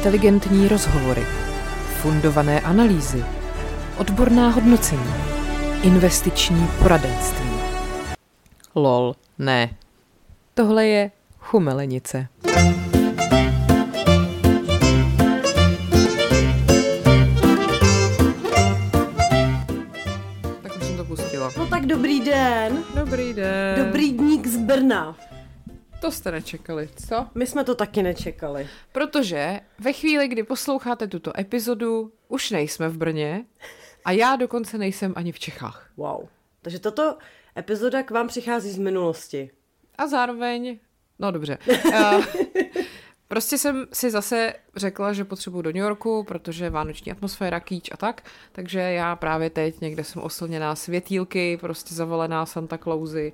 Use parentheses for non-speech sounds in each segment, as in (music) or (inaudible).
Inteligentní rozhovory, fundované analýzy, odborná hodnocení, investiční poradenství. Lol, ne. Tohle je chumelenice. Tak už jsem to pustila. No tak dobrý den. Dobrý den. Dobrý dník z Brna. To jste nečekali, co? My jsme to taky nečekali. Protože ve chvíli, kdy posloucháte tuto epizodu, už nejsme v Brně a já dokonce nejsem ani v Čechách. Wow. Takže tato epizoda k vám přichází z minulosti. A zároveň, no dobře, uh, (laughs) prostě jsem si zase řekla, že potřebuji do New Yorku, protože vánoční atmosféra, kýč a tak, takže já právě teď někde jsem oslněná světýlky, prostě zavolená Santa Clausy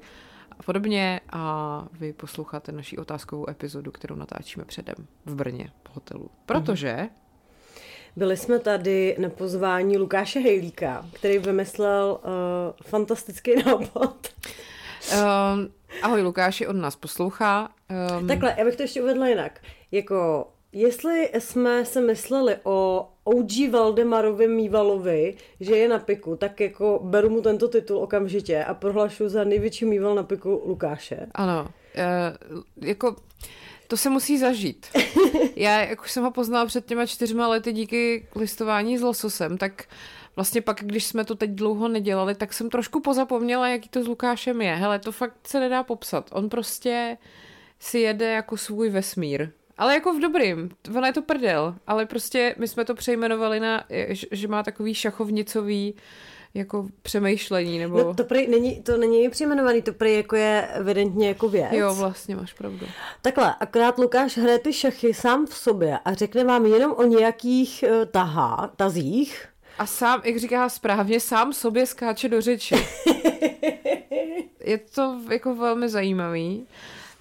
a podobně a vy posloucháte naší otázkovou epizodu, kterou natáčíme předem v Brně v hotelu. Protože Byli jsme tady na pozvání Lukáše Hejlíka, který vymyslel uh, fantastický (laughs) nápad. Um, ahoj Lukáši, on nás poslouchá. Um, Takhle, já bych to ještě uvedla jinak. Jako, jestli jsme se mysleli o OG Valdemarovi Mývalovi, že je na piku, tak jako beru mu tento titul okamžitě a prohlašu za největší mýval na piku Lukáše. Ano, uh, jako to se musí zažít. (laughs) Já, jak už jsem ho poznala před těma čtyřma lety díky listování s lososem, tak vlastně pak, když jsme to teď dlouho nedělali, tak jsem trošku pozapomněla, jaký to s Lukášem je. Hele, to fakt se nedá popsat. On prostě si jede jako svůj vesmír. Ale jako v dobrým, ona je to prdel, ale prostě my jsme to přejmenovali na, že má takový šachovnicový jako přemýšlení, nebo... No to, prý, není, to není přejmenovaný, to prý jako je evidentně jako věc. Jo, vlastně máš pravdu. Takhle, akorát Lukáš hraje ty šachy sám v sobě a řekne vám jenom o nějakých uh, tahá, tazích. A sám, jak říká správně, sám sobě skáče do řeči. (laughs) je to jako velmi zajímavý.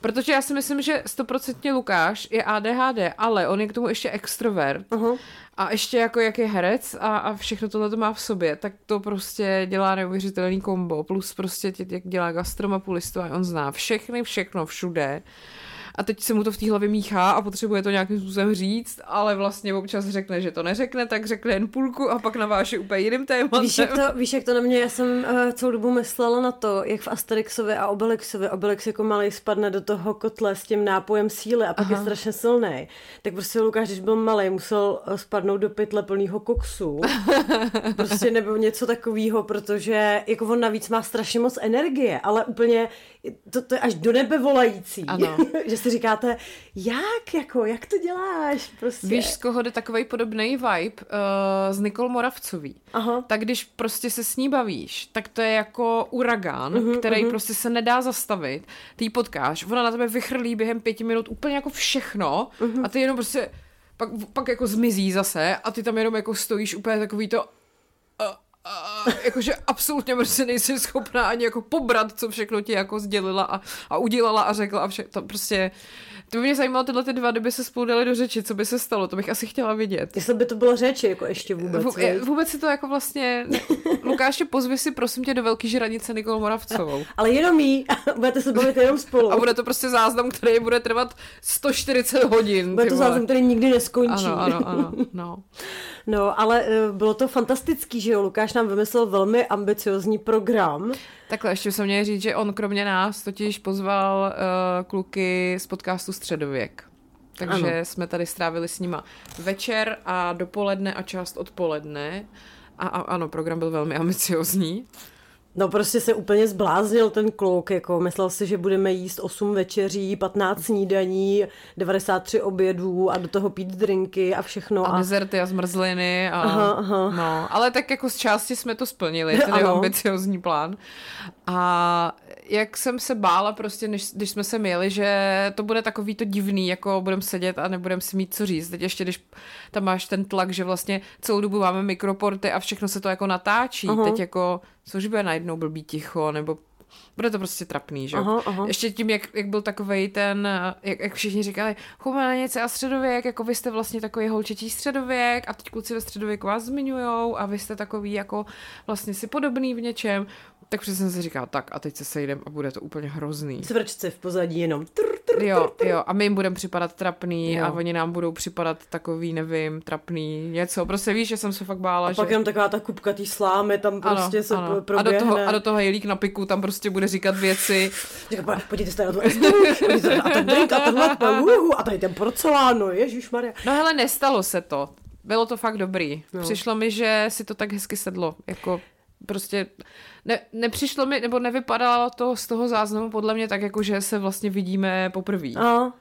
Protože já si myslím, že stoprocentně Lukáš je ADHD, ale on je k tomu ještě extrovert. Uh-huh. A ještě jako jak je herec a, a všechno tohle to má v sobě, tak to prostě dělá neuvěřitelný kombo. Plus prostě jak dělá gastromapulistu a on zná všechny, všechno, všude a teď se mu to v té hlavě míchá a potřebuje to nějakým způsobem říct, ale vlastně občas řekne, že to neřekne, tak řekne jen půlku a pak naváže úplně jiným tématem. Víš jak, to, víš, jak to na mě, já jsem uh, celou dobu myslela na to, jak v Asterixovi a Obelixovi, Obelix jako malý spadne do toho kotle s tím nápojem síly a pak Aha. je strašně silný. Tak prostě Lukáš, když byl malý, musel spadnout do pytle plného koksu. (laughs) prostě nebo něco takového, protože jako on navíc má strašně moc energie, ale úplně to, to je až do nebe volající. Ano. (laughs) že si říkáte, jak, jako, jak to děláš? Prostě. Víš, z koho jde takový podobný vibe? Uh, z Nikol Moravcový. Aha. Tak když prostě se s ní bavíš, tak to je jako uragán, uh-huh, který uh-huh. prostě se nedá zastavit. Ty ji potkáš, ona na tebe vychrlí během pěti minut úplně jako všechno uh-huh. a ty jenom prostě pak, pak jako zmizí zase a ty tam jenom jako stojíš úplně takový to uh, jakože absolutně prostě nejsi schopná ani jako pobrat, co všechno ti jako sdělila a, a udělala a řekla a vše, to prostě, to by mě zajímalo tyhle ty dva, kdyby se spolu dali do řeči, co by se stalo, to bych asi chtěla vidět. Jestli by to bylo řeči, jako ještě vůbec. V, vůbec si to jako vlastně, (laughs) Lukáši, pozvi si prosím tě do Velký žranice Nikol Moravcovou. (laughs) Ale jenom jí, (laughs) budete se bavit jenom spolu. A bude to prostě záznam, který bude trvat 140 hodin. Bude to záznam, který nikdy neskončí. Ano, ano, ano, no. No, ale eh, bylo to fantastický, že jo, Lukáš nám vymyslel velmi ambiciozní program. Takhle ještě jsem měl říct, že on kromě nás totiž pozval uh, kluky z podcastu Středověk. Takže ano. jsme tady strávili s nima večer a dopoledne a část odpoledne. A, a ano, program byl velmi (laughs) ambiciozní. No prostě se úplně zbláznil ten kluk, jako myslel si, že budeme jíst 8 večeří, 15 snídaní, 93 obědů a do toho pít drinky a všechno. A, a... dezerty a zmrzliny. A... Aha, aha. No, ale tak jako z části jsme to splnili, (laughs) ten jeho ambiciozní plán. A jak jsem se bála prostě, než, když jsme se měli, že to bude takový to divný, jako budeme sedět a nebudeme si mít co říct. Teď ještě, když tam máš ten tlak, že vlastně celou dobu máme mikroporty a všechno se to jako natáčí. Aha. Teď jako, což bude najednou blbý ticho, nebo bude to prostě trapný, že aha, aha. Ještě tím, jak, jak byl takovej ten, jak, jak všichni říkali, něco a středověk, jako vy jste vlastně takový holčetí středověk a teď kluci ve středověku vás zmiňujou a vy jste takový jako vlastně si podobný v něčem. Tak přesně jsem si říkala, tak a teď se sejdem a bude to úplně hrozný. Svrčce v pozadí jenom. Trr, trr, jo, trr, jo, a my jim budeme připadat trapný jo. a oni nám budou připadat takový, nevím, trapný, něco. Prostě víš, že jsem se fakt bála, a že... pak jenom taková ta kupka té slámy tam prostě ano, se ano. proběhne. A do, toho, a do toho jelík na piku tam prostě bude říkat věci. (laughs) Říká, podívejte se na to a ten drink a (laughs) tenhle, a tady ten porcelán, no ježišmarja. No hele, nestalo se to. Bylo to fakt dobrý. No. Přišlo mi, že si to tak hezky sedlo. Jako prostě ne, nepřišlo mi, nebo nevypadalo to z toho záznamu podle mě tak, jako že se vlastně vidíme poprvé. No,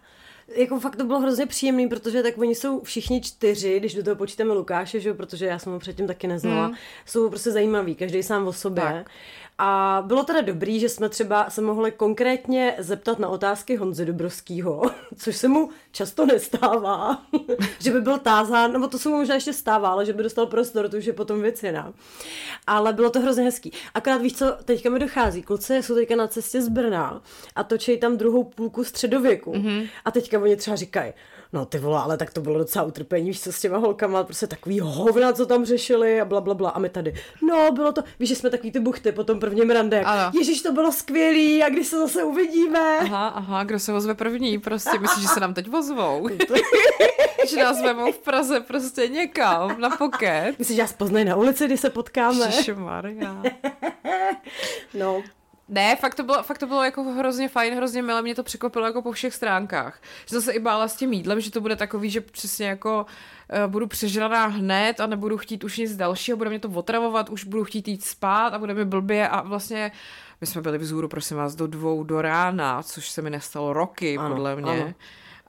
jako fakt to bylo hrozně příjemný, protože tak oni jsou všichni čtyři, když do toho počítáme Lukáše, že protože já jsem ho předtím taky neznala, hmm. jsou prostě zajímaví, každý sám o sobě. Tak. A bylo teda dobrý, že jsme třeba se mohli konkrétně zeptat na otázky Honzy Dobrovského, (laughs) což se mu často nestává, (laughs) že by byl tázán, nebo to se mu možná ještě stává, ale že by dostal prostor, to už je potom věc jiná. Ale bylo to hrozně hezký. Akorát víš co, teďka mi dochází, kluci jsou teďka na cestě z Brna a točí tam druhou půlku středověku. Mm-hmm. A teďka oni třeba říkají, No ty vole, ale tak to bylo docela utrpení, víš co s těma holkama, prostě takový hovna, co tam řešili a bla, bla, bla. A my tady, no bylo to, víš, že jsme takový ty buchty po tom prvním rande. Ano. Ježíš, to bylo skvělý a když se zase uvidíme. Aha, aha, kdo se ozve první, prostě myslíš, že se nám teď ozvou? (laughs) (laughs) že nás vemou v Praze prostě někam na poket. Myslíš, že nás poznají na ulici, když se potkáme? Maria. (laughs) no, ne, fakt to, bylo, fakt to bylo jako hrozně fajn, hrozně milé, mě to překvapilo jako po všech stránkách. Že jsem se i bála s tím jídlem, že to bude takový, že přesně jako uh, budu přežraná hned a nebudu chtít už nic dalšího, bude mě to otravovat, už budu chtít jít spát a bude mi blbě a vlastně my jsme byli vzhůru, prosím vás, do dvou do rána, což se mi nestalo roky, ano, podle mě. Ano.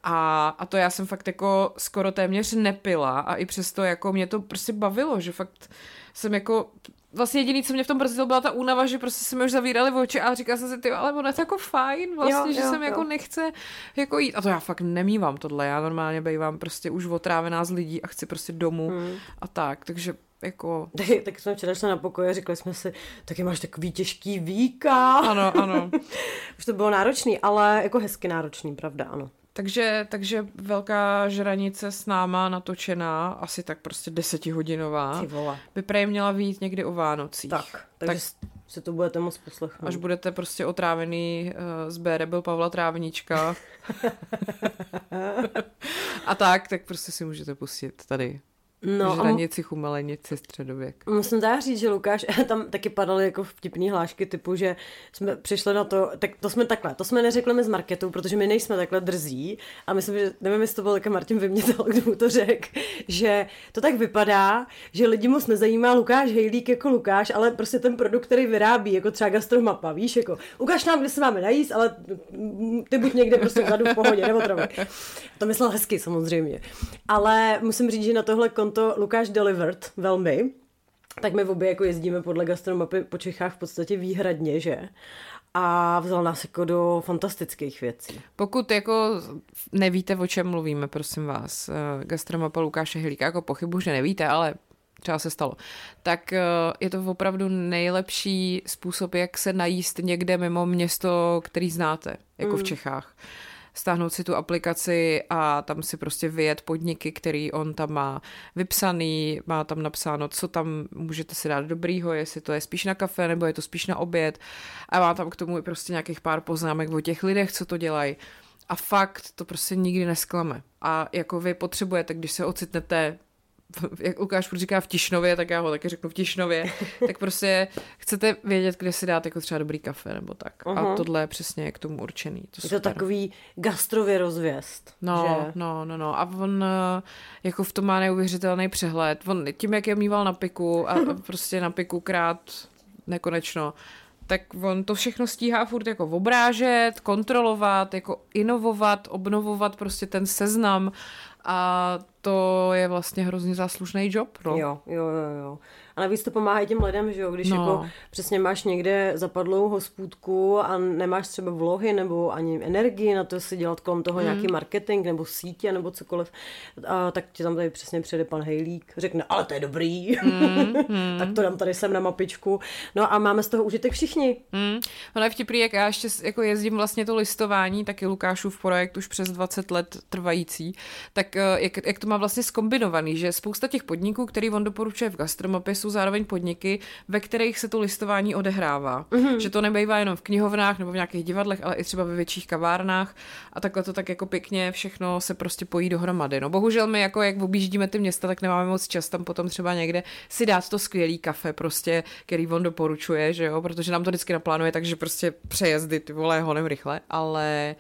A, a to já jsem fakt jako skoro téměř nepila a i přesto jako mě to prostě bavilo, že fakt jsem jako vlastně jediný, co mě v tom brzdilo, byla ta únava, že prostě se mi už zavírali v oči a říkala jsem si, ty, ale ono je to jako fajn, vlastně, jo, že jo, jsem jako jo. jako nechce jako jít. A to já fakt nemývám tohle, já normálně bývám prostě už otrávená z lidí a chci prostě domů hmm. a tak, takže jako... tak jsme včera šli na pokoje a řekli jsme si, taky máš takový těžký víka. Ano, ano. (laughs) už to bylo náročný, ale jako hezky náročný, pravda, ano. Takže, takže velká žranice s náma natočená, asi tak prostě desetihodinová, by prej měla být někdy o Vánocích. Tak, takže tak, si to budete moc poslechnout. Až budete prostě otrávený uh, z B byl Pavla Trávníčka. (laughs) (laughs) a tak, tak prostě si můžete pustit tady No, Žranici, chumelenici, středověk. Musím teda říct, že Lukáš, (laughs) tam taky padaly jako vtipný hlášky typu, že jsme přišli na to, tak to jsme takhle, to jsme neřekli my z marketu, protože my nejsme takhle drzí a myslím, že nevím, jestli to byl také Martin Vymětal, (laughs) kdo mu to řekl, že to tak vypadá, že lidi moc nezajímá Lukáš Hejlík jako Lukáš, ale prostě ten produkt, který vyrábí, jako třeba gastromapa, víš, jako ukáž nám, kde se máme najíst, ale ty buď někde prostě vzadu v pohodě, nebo To myslel hezky samozřejmě. Ale musím říct, že na tohle konto Lukáš delivered velmi, tak my obě jako jezdíme podle gastromapy po Čechách v podstatě výhradně, že? A vzal nás jako do fantastických věcí. Pokud jako nevíte, o čem mluvíme, prosím vás, eh, gastromapa Lukáše Hilíka, jako pochybu, že nevíte, ale třeba se stalo, tak eh, je to opravdu nejlepší způsob, jak se najíst někde mimo město, který znáte, jako mm. v Čechách stáhnout si tu aplikaci a tam si prostě vyjet podniky, který on tam má vypsaný, má tam napsáno, co tam můžete si dát dobrýho, jestli to je spíš na kafe nebo je to spíš na oběd a má tam k tomu i prostě nějakých pár poznámek o těch lidech, co to dělají. A fakt to prostě nikdy nesklame. A jako vy potřebujete, když se ocitnete jak Lukáš říká v Tišnově, tak já ho taky řeknu v Tišnově, (laughs) tak prostě chcete vědět, kde si dát jako třeba dobrý kafe nebo tak. Uh-huh. A tohle je přesně k tomu určený. To je to takový gastrově rozvěst. No, že? no, no, no. A on eh, jako v tom má neuvěřitelný přehled. On tím, jak je mýval na piku a (laughs) prostě na piku krát nekonečno, tak on to všechno stíhá furt jako obrážet, kontrolovat, jako inovovat, obnovovat prostě ten seznam a to je vlastně hrozně záslušný job. No. Jo, jo, jo, jo. A navíc to pomáhá i těm lidem, že jo, když no. jako přesně máš někde zapadlou hospůdku a nemáš třeba vlohy nebo ani energii na to si dělat kolem toho mm. nějaký marketing nebo sítě nebo cokoliv, a tak ti tam tady přesně přijde pan Hejlík, řekne, ale to je dobrý, mm, (laughs) mm. tak to dám tady sem na mapičku. No a máme z toho užitek všichni. Mm. Ono je vtipný, jak já ještě jako jezdím vlastně to listování, taky Lukášův projekt už přes 20 let trvající, tak eh, jak, jak to má má vlastně skombinovaný, že spousta těch podniků, který on doporučuje v gastromapě, jsou zároveň podniky, ve kterých se to listování odehrává. Mm-hmm. Že to nebejvá jenom v knihovnách nebo v nějakých divadlech, ale i třeba ve větších kavárnách a takhle to tak jako pěkně všechno se prostě pojí dohromady. No bohužel my jako jak objíždíme ty města, tak nemáme moc čas tam potom třeba někde si dát to skvělý kafe prostě, který on doporučuje, že jo, protože nám to vždycky naplánuje, takže prostě přejezdy ty vole honem rychle, ale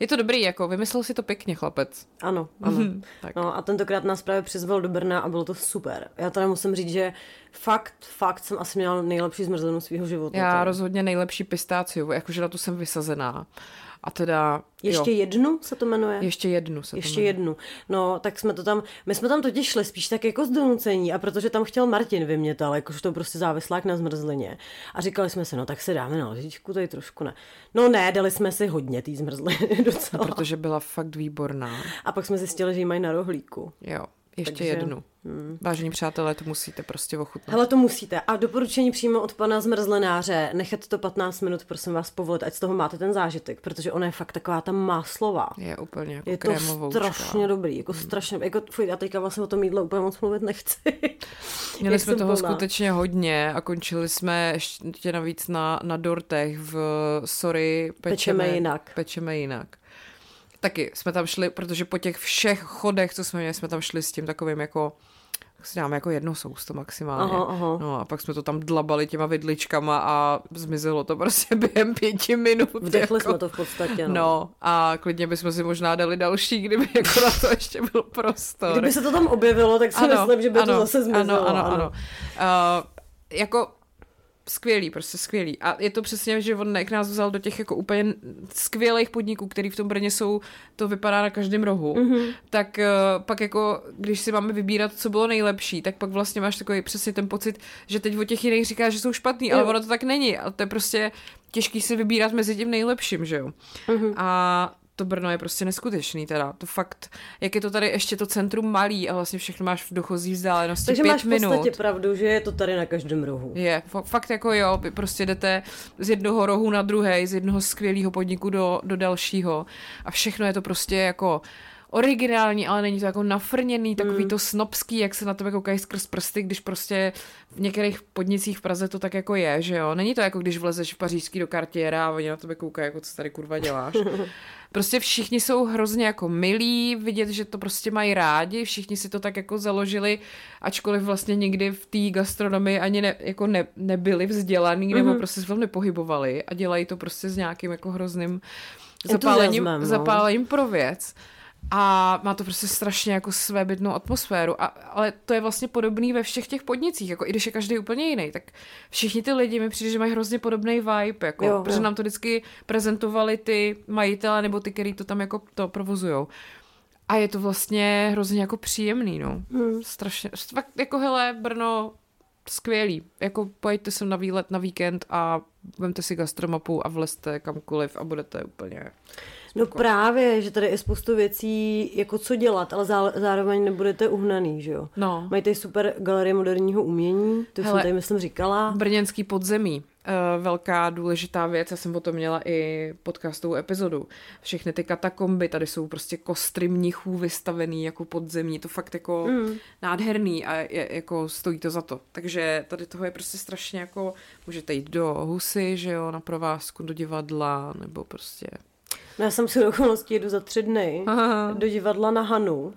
je to dobrý, jako vymyslel si to pěkně, chlapec. Ano, ano. Mm, tak. No a tentokrát nás právě přizval do Brna a bylo to super. Já teda musím říct, že fakt, fakt jsem asi měla nejlepší zmrzlinu svého života. Já rozhodně nejlepší pistáciu, jakože na tu jsem vysazená. A teda... Ještě jo. jednu se to jmenuje? Ještě jednu se Ještě to jmenuje. jednu. No, tak jsme to tam, my jsme tam totiž šli spíš tak jako z donucení a protože tam chtěl Martin vymětal, jakož to prostě závislák na zmrzlině. A říkali jsme si, no tak se dáme na lžičku, tady trošku ne. No ne, dali jsme si hodně té zmrzliny (laughs) docela. Protože byla fakt výborná. A pak jsme zjistili, že ji mají na rohlíku. Jo. Ještě Takže, jednu. Hmm. Vážení přátelé, to musíte prostě ochutnat. Hele, to musíte. A doporučení přímo od pana zmrzlenáře, nechat to 15 minut, prosím vás, povolit, ať z toho máte ten zážitek, protože ona je fakt taková ta máslová. Je úplně jako Je to strašně dobrý, jako hmm. strašně, jako fuj, já teďka vlastně o tom jídle úplně moc mluvit nechci. (laughs) Měli jsme toho plná. skutečně hodně a končili jsme ještě navíc na, na dortech v Sorry, pečeme, pečeme jinak. Pečeme jinak taky jsme tam šli, protože po těch všech chodech, co jsme měli, jsme tam šli s tím takovým jako si dáme jako jedno sousto maximálně. Aha, aha. No a pak jsme to tam dlabali těma vidličkama a zmizelo to prostě (laughs) během pěti minut. Vdechli jako. jsme to v podstatě. No. no a klidně bychom si možná dali další, kdyby (laughs) jako na to ještě byl prostor. Kdyby se to tam objevilo, tak si ano, myslím, že by ano, to zase zmizelo. Ano, ano, ano. ano. Uh, jako skvělý, prostě skvělý. A je to přesně, že on jak nás vzal do těch jako úplně skvělých podniků, který v tom Brně jsou, to vypadá na každém rohu, mm-hmm. tak uh, pak jako, když si máme vybírat, co bylo nejlepší, tak pak vlastně máš takový přesně ten pocit, že teď o těch jiných říká, že jsou špatný, ale ono to tak není. A to je prostě těžký si vybírat mezi tím nejlepším, že jo. Mm-hmm. A to Brno je prostě neskutečný teda. To fakt, jak je to tady ještě to centrum malý a vlastně všechno máš v dochozí vzdálenosti Takže pět máš v podstatě minut. pravdu, že je to tady na každém rohu. Je, fakt jako jo, vy prostě jdete z jednoho rohu na druhý, z jednoho skvělého podniku do, do dalšího a všechno je to prostě jako originální, ale není to jako nafrněný, takový mm. to snobský, jak se na tebe koukají skrz prsty, když prostě v některých podnicích v Praze to tak jako je, že jo. Není to jako když vlezeš v pařížský do kartiera a oni na tebe koukají, jako co tady kurva děláš. (laughs) Prostě všichni jsou hrozně jako milí, vidět, že to prostě mají rádi, všichni si to tak jako založili, ačkoliv vlastně nikdy v té gastronomii ani ne, jako ne, nebyli vzdělaný, mm-hmm. nebo mhm. prostě se v nepohybovali a dělají to prostě s nějakým jako hrozným zapálením, no. zapálením pro věc. A má to prostě strašně jako svébytnou atmosféru. A, ale to je vlastně podobný ve všech těch podnicích, jako i když je každý úplně jiný, tak všichni ty lidi mi přijde, že mají hrozně podobný vibe, jako, jo, protože jo. nám to vždycky prezentovali ty majitele nebo ty, kteří to tam jako to provozujou. A je to vlastně hrozně jako příjemný, no. Hmm. Strašně, fakt jako hele, Brno, skvělý. Jako pojďte sem na výlet na víkend a vemte si gastromapu a vlezte kamkoliv a budete úplně No právě, že tady je spoustu věcí, jako co dělat, ale zároveň nebudete uhnaný, že jo? No. Mají tady super galerie moderního umění, to Hele, jsem tady myslím říkala. Brněnský podzemí, uh, velká důležitá věc, já jsem o tom měla i podcastovou epizodu. Všechny ty katakomby, tady jsou prostě kostry mnichů vystavený jako podzemí, to fakt jako mm. nádherný a je, jako stojí to za to. Takže tady toho je prostě strašně jako, můžete jít do Husy, že jo, na provázku do divadla, nebo prostě No já jsem si do okolností jedu za tři dny Aha. do divadla na Hanu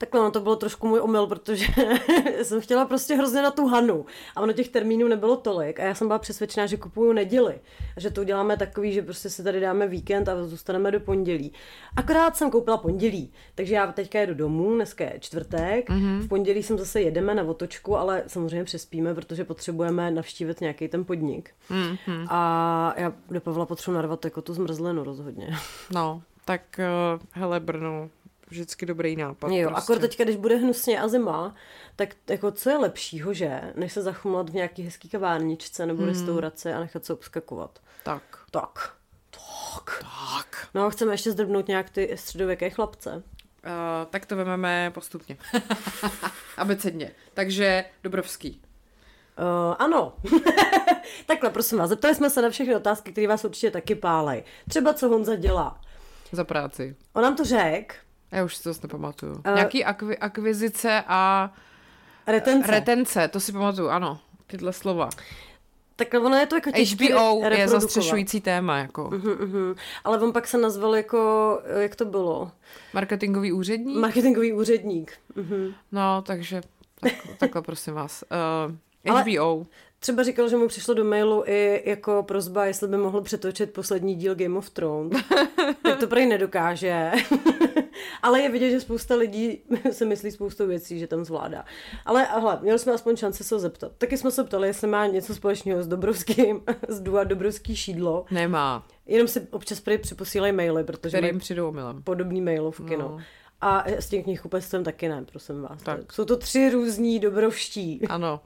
Takhle no to bylo trošku můj omyl, protože (laughs) jsem chtěla prostě hrozně na tu Hanu. A ono těch termínů nebylo tolik a já jsem byla přesvědčená, že kupuju neděli. A že to uděláme takový, že prostě si tady dáme víkend a zůstaneme do pondělí. Akorát jsem koupila pondělí, takže já teďka jedu domů, dneska je čtvrtek, mm-hmm. v pondělí jsem zase jedeme na otočku, ale samozřejmě přespíme, protože potřebujeme navštívit nějaký ten podnik. Mm-hmm. A já do Pavla potřebuji narvat jako tu zmrzlinu rozhodně. No, tak uh, hele Brno, vždycky dobrý nápad. Jo, prostě. akor teďka, když bude hnusně a zima, tak jako co je lepšího, že, než se zachumlat v nějaký hezký kavárničce nebo hmm. restauraci a nechat se obskakovat. Tak. Tak. Tak. Tak. No, chceme ještě zdrbnout nějak ty středověké chlapce. Uh, tak to vezmeme postupně. (laughs) Abecedně. Takže Dobrovský. Uh, ano. (laughs) Takhle, prosím vás, zeptali jsme se na všechny otázky, které vás určitě taky pálej. Třeba co Honza dělá. Za práci. On nám to řekl, Já už si to nepamatuju. Uh, Nějaký akvi- akvizice a retence. retence, to si pamatuju, ano. Tyhle slova. Tak ono je to jako HBO je zastřešující téma, jako. Uh-huh, uh-huh. Ale on pak se nazval jako, jak to bylo? Marketingový úředník? Marketingový úředník. Uh-huh. No, takže tak, takhle prosím vás. Uh, HBO. Ale třeba říkal, že mu přišlo do mailu i jako prozba, jestli by mohl přetočit poslední díl Game of Thrones. (laughs) tak to prý nedokáže. Ale je vidět, že spousta lidí (laughs) se myslí spoustu věcí, že tam zvládá. Ale hele, měli jsme aspoň šanci se ho zeptat. Taky jsme se ptali, jestli má něco společného s Dobrovským, (laughs) s Dua Dobrovský šídlo. Nemá. Jenom si občas prý připosílají maily, protože Kterým přijdou milem. Podobný mailovky, no. no. A s tím knihkupectvem taky ne, prosím vás. Tak. Jsou to tři různí dobrovští. Ano.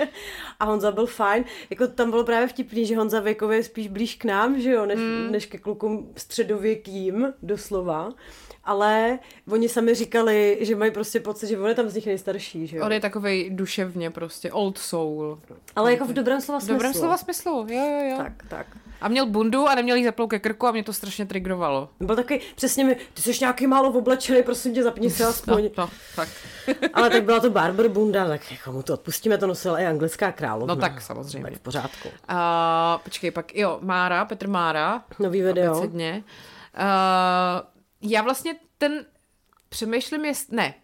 (laughs) a Honza byl fajn. Jako tam bylo právě vtipný, že Honza věkově je spíš blíž k nám, že jo, než, mm. než ke klukům středověkým, doslova ale oni sami říkali, že mají prostě pocit, že on je tam z nich nejstarší, že jo? On je takový duševně prostě, old soul. Ale jako v dobrém slova smyslu. V dobrém slova smyslu, jo, jo, jo. Tak, tak. A měl bundu a neměl jí zaplou ke krku a mě to strašně trigrovalo. Byl takový, přesně mi, ty jsi nějaký málo oblečený, prosím tě, zapni se (laughs) aspoň. No, no, tak. (laughs) Ale tak byla to Barber bunda, tak jako mu to odpustíme, to nosila i anglická královna. No tak samozřejmě. Tak v pořádku. Uh, počkej, pak jo, Mára, Petr Mára. Nový video. Uh, já vlastně ten přemýšlím, jestli, ne,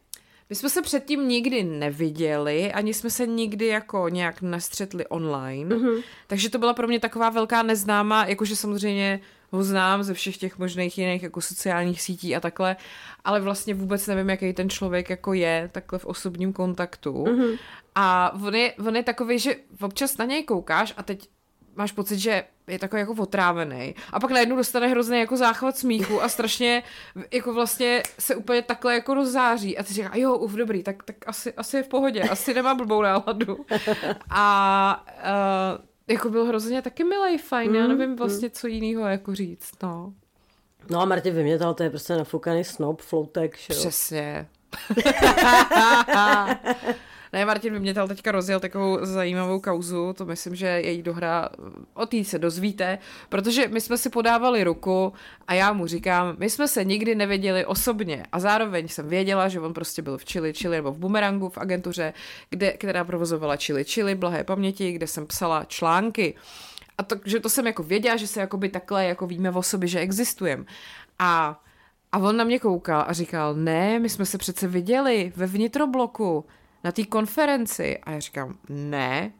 my jsme se předtím nikdy neviděli, ani jsme se nikdy jako nějak nestřetli online, mm-hmm. takže to byla pro mě taková velká neznámá, jakože samozřejmě ho znám ze všech těch možných jiných jako sociálních sítí a takhle, ale vlastně vůbec nevím, jaký ten člověk jako je takhle v osobním kontaktu. Mm-hmm. A on je, on je takový, že občas na něj koukáš a teď máš pocit, že je takový jako otrávený a pak najednou dostane hrozný jako záchvat smíchu a strašně jako vlastně se úplně takhle jako rozzáří a ty říká, jo, uf, dobrý, tak, tak asi, asi je v pohodě, asi nemá blbou náladu. A uh, jako byl hrozně taky milý, fajn, mm, já nevím mm. vlastně, co jiného jako říct, no. No a Martin Vymětal, to je prostě nafoukaný snob, floutek, že jo? Přesně. (laughs) Ne, Martin Vymětal teďka rozjel takovou zajímavou kauzu, to myslím, že její dohra, o té se dozvíte, protože my jsme si podávali ruku a já mu říkám, my jsme se nikdy nevěděli osobně a zároveň jsem věděla, že on prostě byl v Chili Chili nebo v Bumerangu v agentuře, kde, která provozovala Chili Chili, blahé paměti, kde jsem psala články. A to, že to jsem jako věděla, že se jakoby takhle jako víme o sobě, že existujeme. A a on na mě koukal a říkal, ne, my jsme se přece viděli ve vnitrobloku na té konferenci. A já říkám, ne,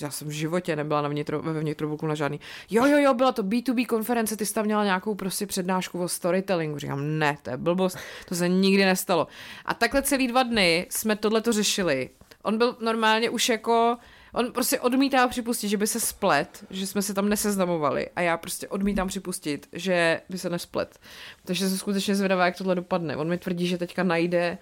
já jsem v životě nebyla na vnitro, ve vnitrobloku na žádný. Jo, jo, jo, byla to B2B konference, ty jsi tam měla nějakou prostě přednášku o storytellingu. Říkám, ne, to je blbost, to se nikdy nestalo. A takhle celý dva dny jsme tohle to řešili. On byl normálně už jako, on prostě odmítá připustit, že by se splet, že jsme se tam neseznamovali a já prostě odmítám připustit, že by se nesplet. Takže jsem skutečně zvědavá, jak tohle dopadne. On mi tvrdí, že teďka najde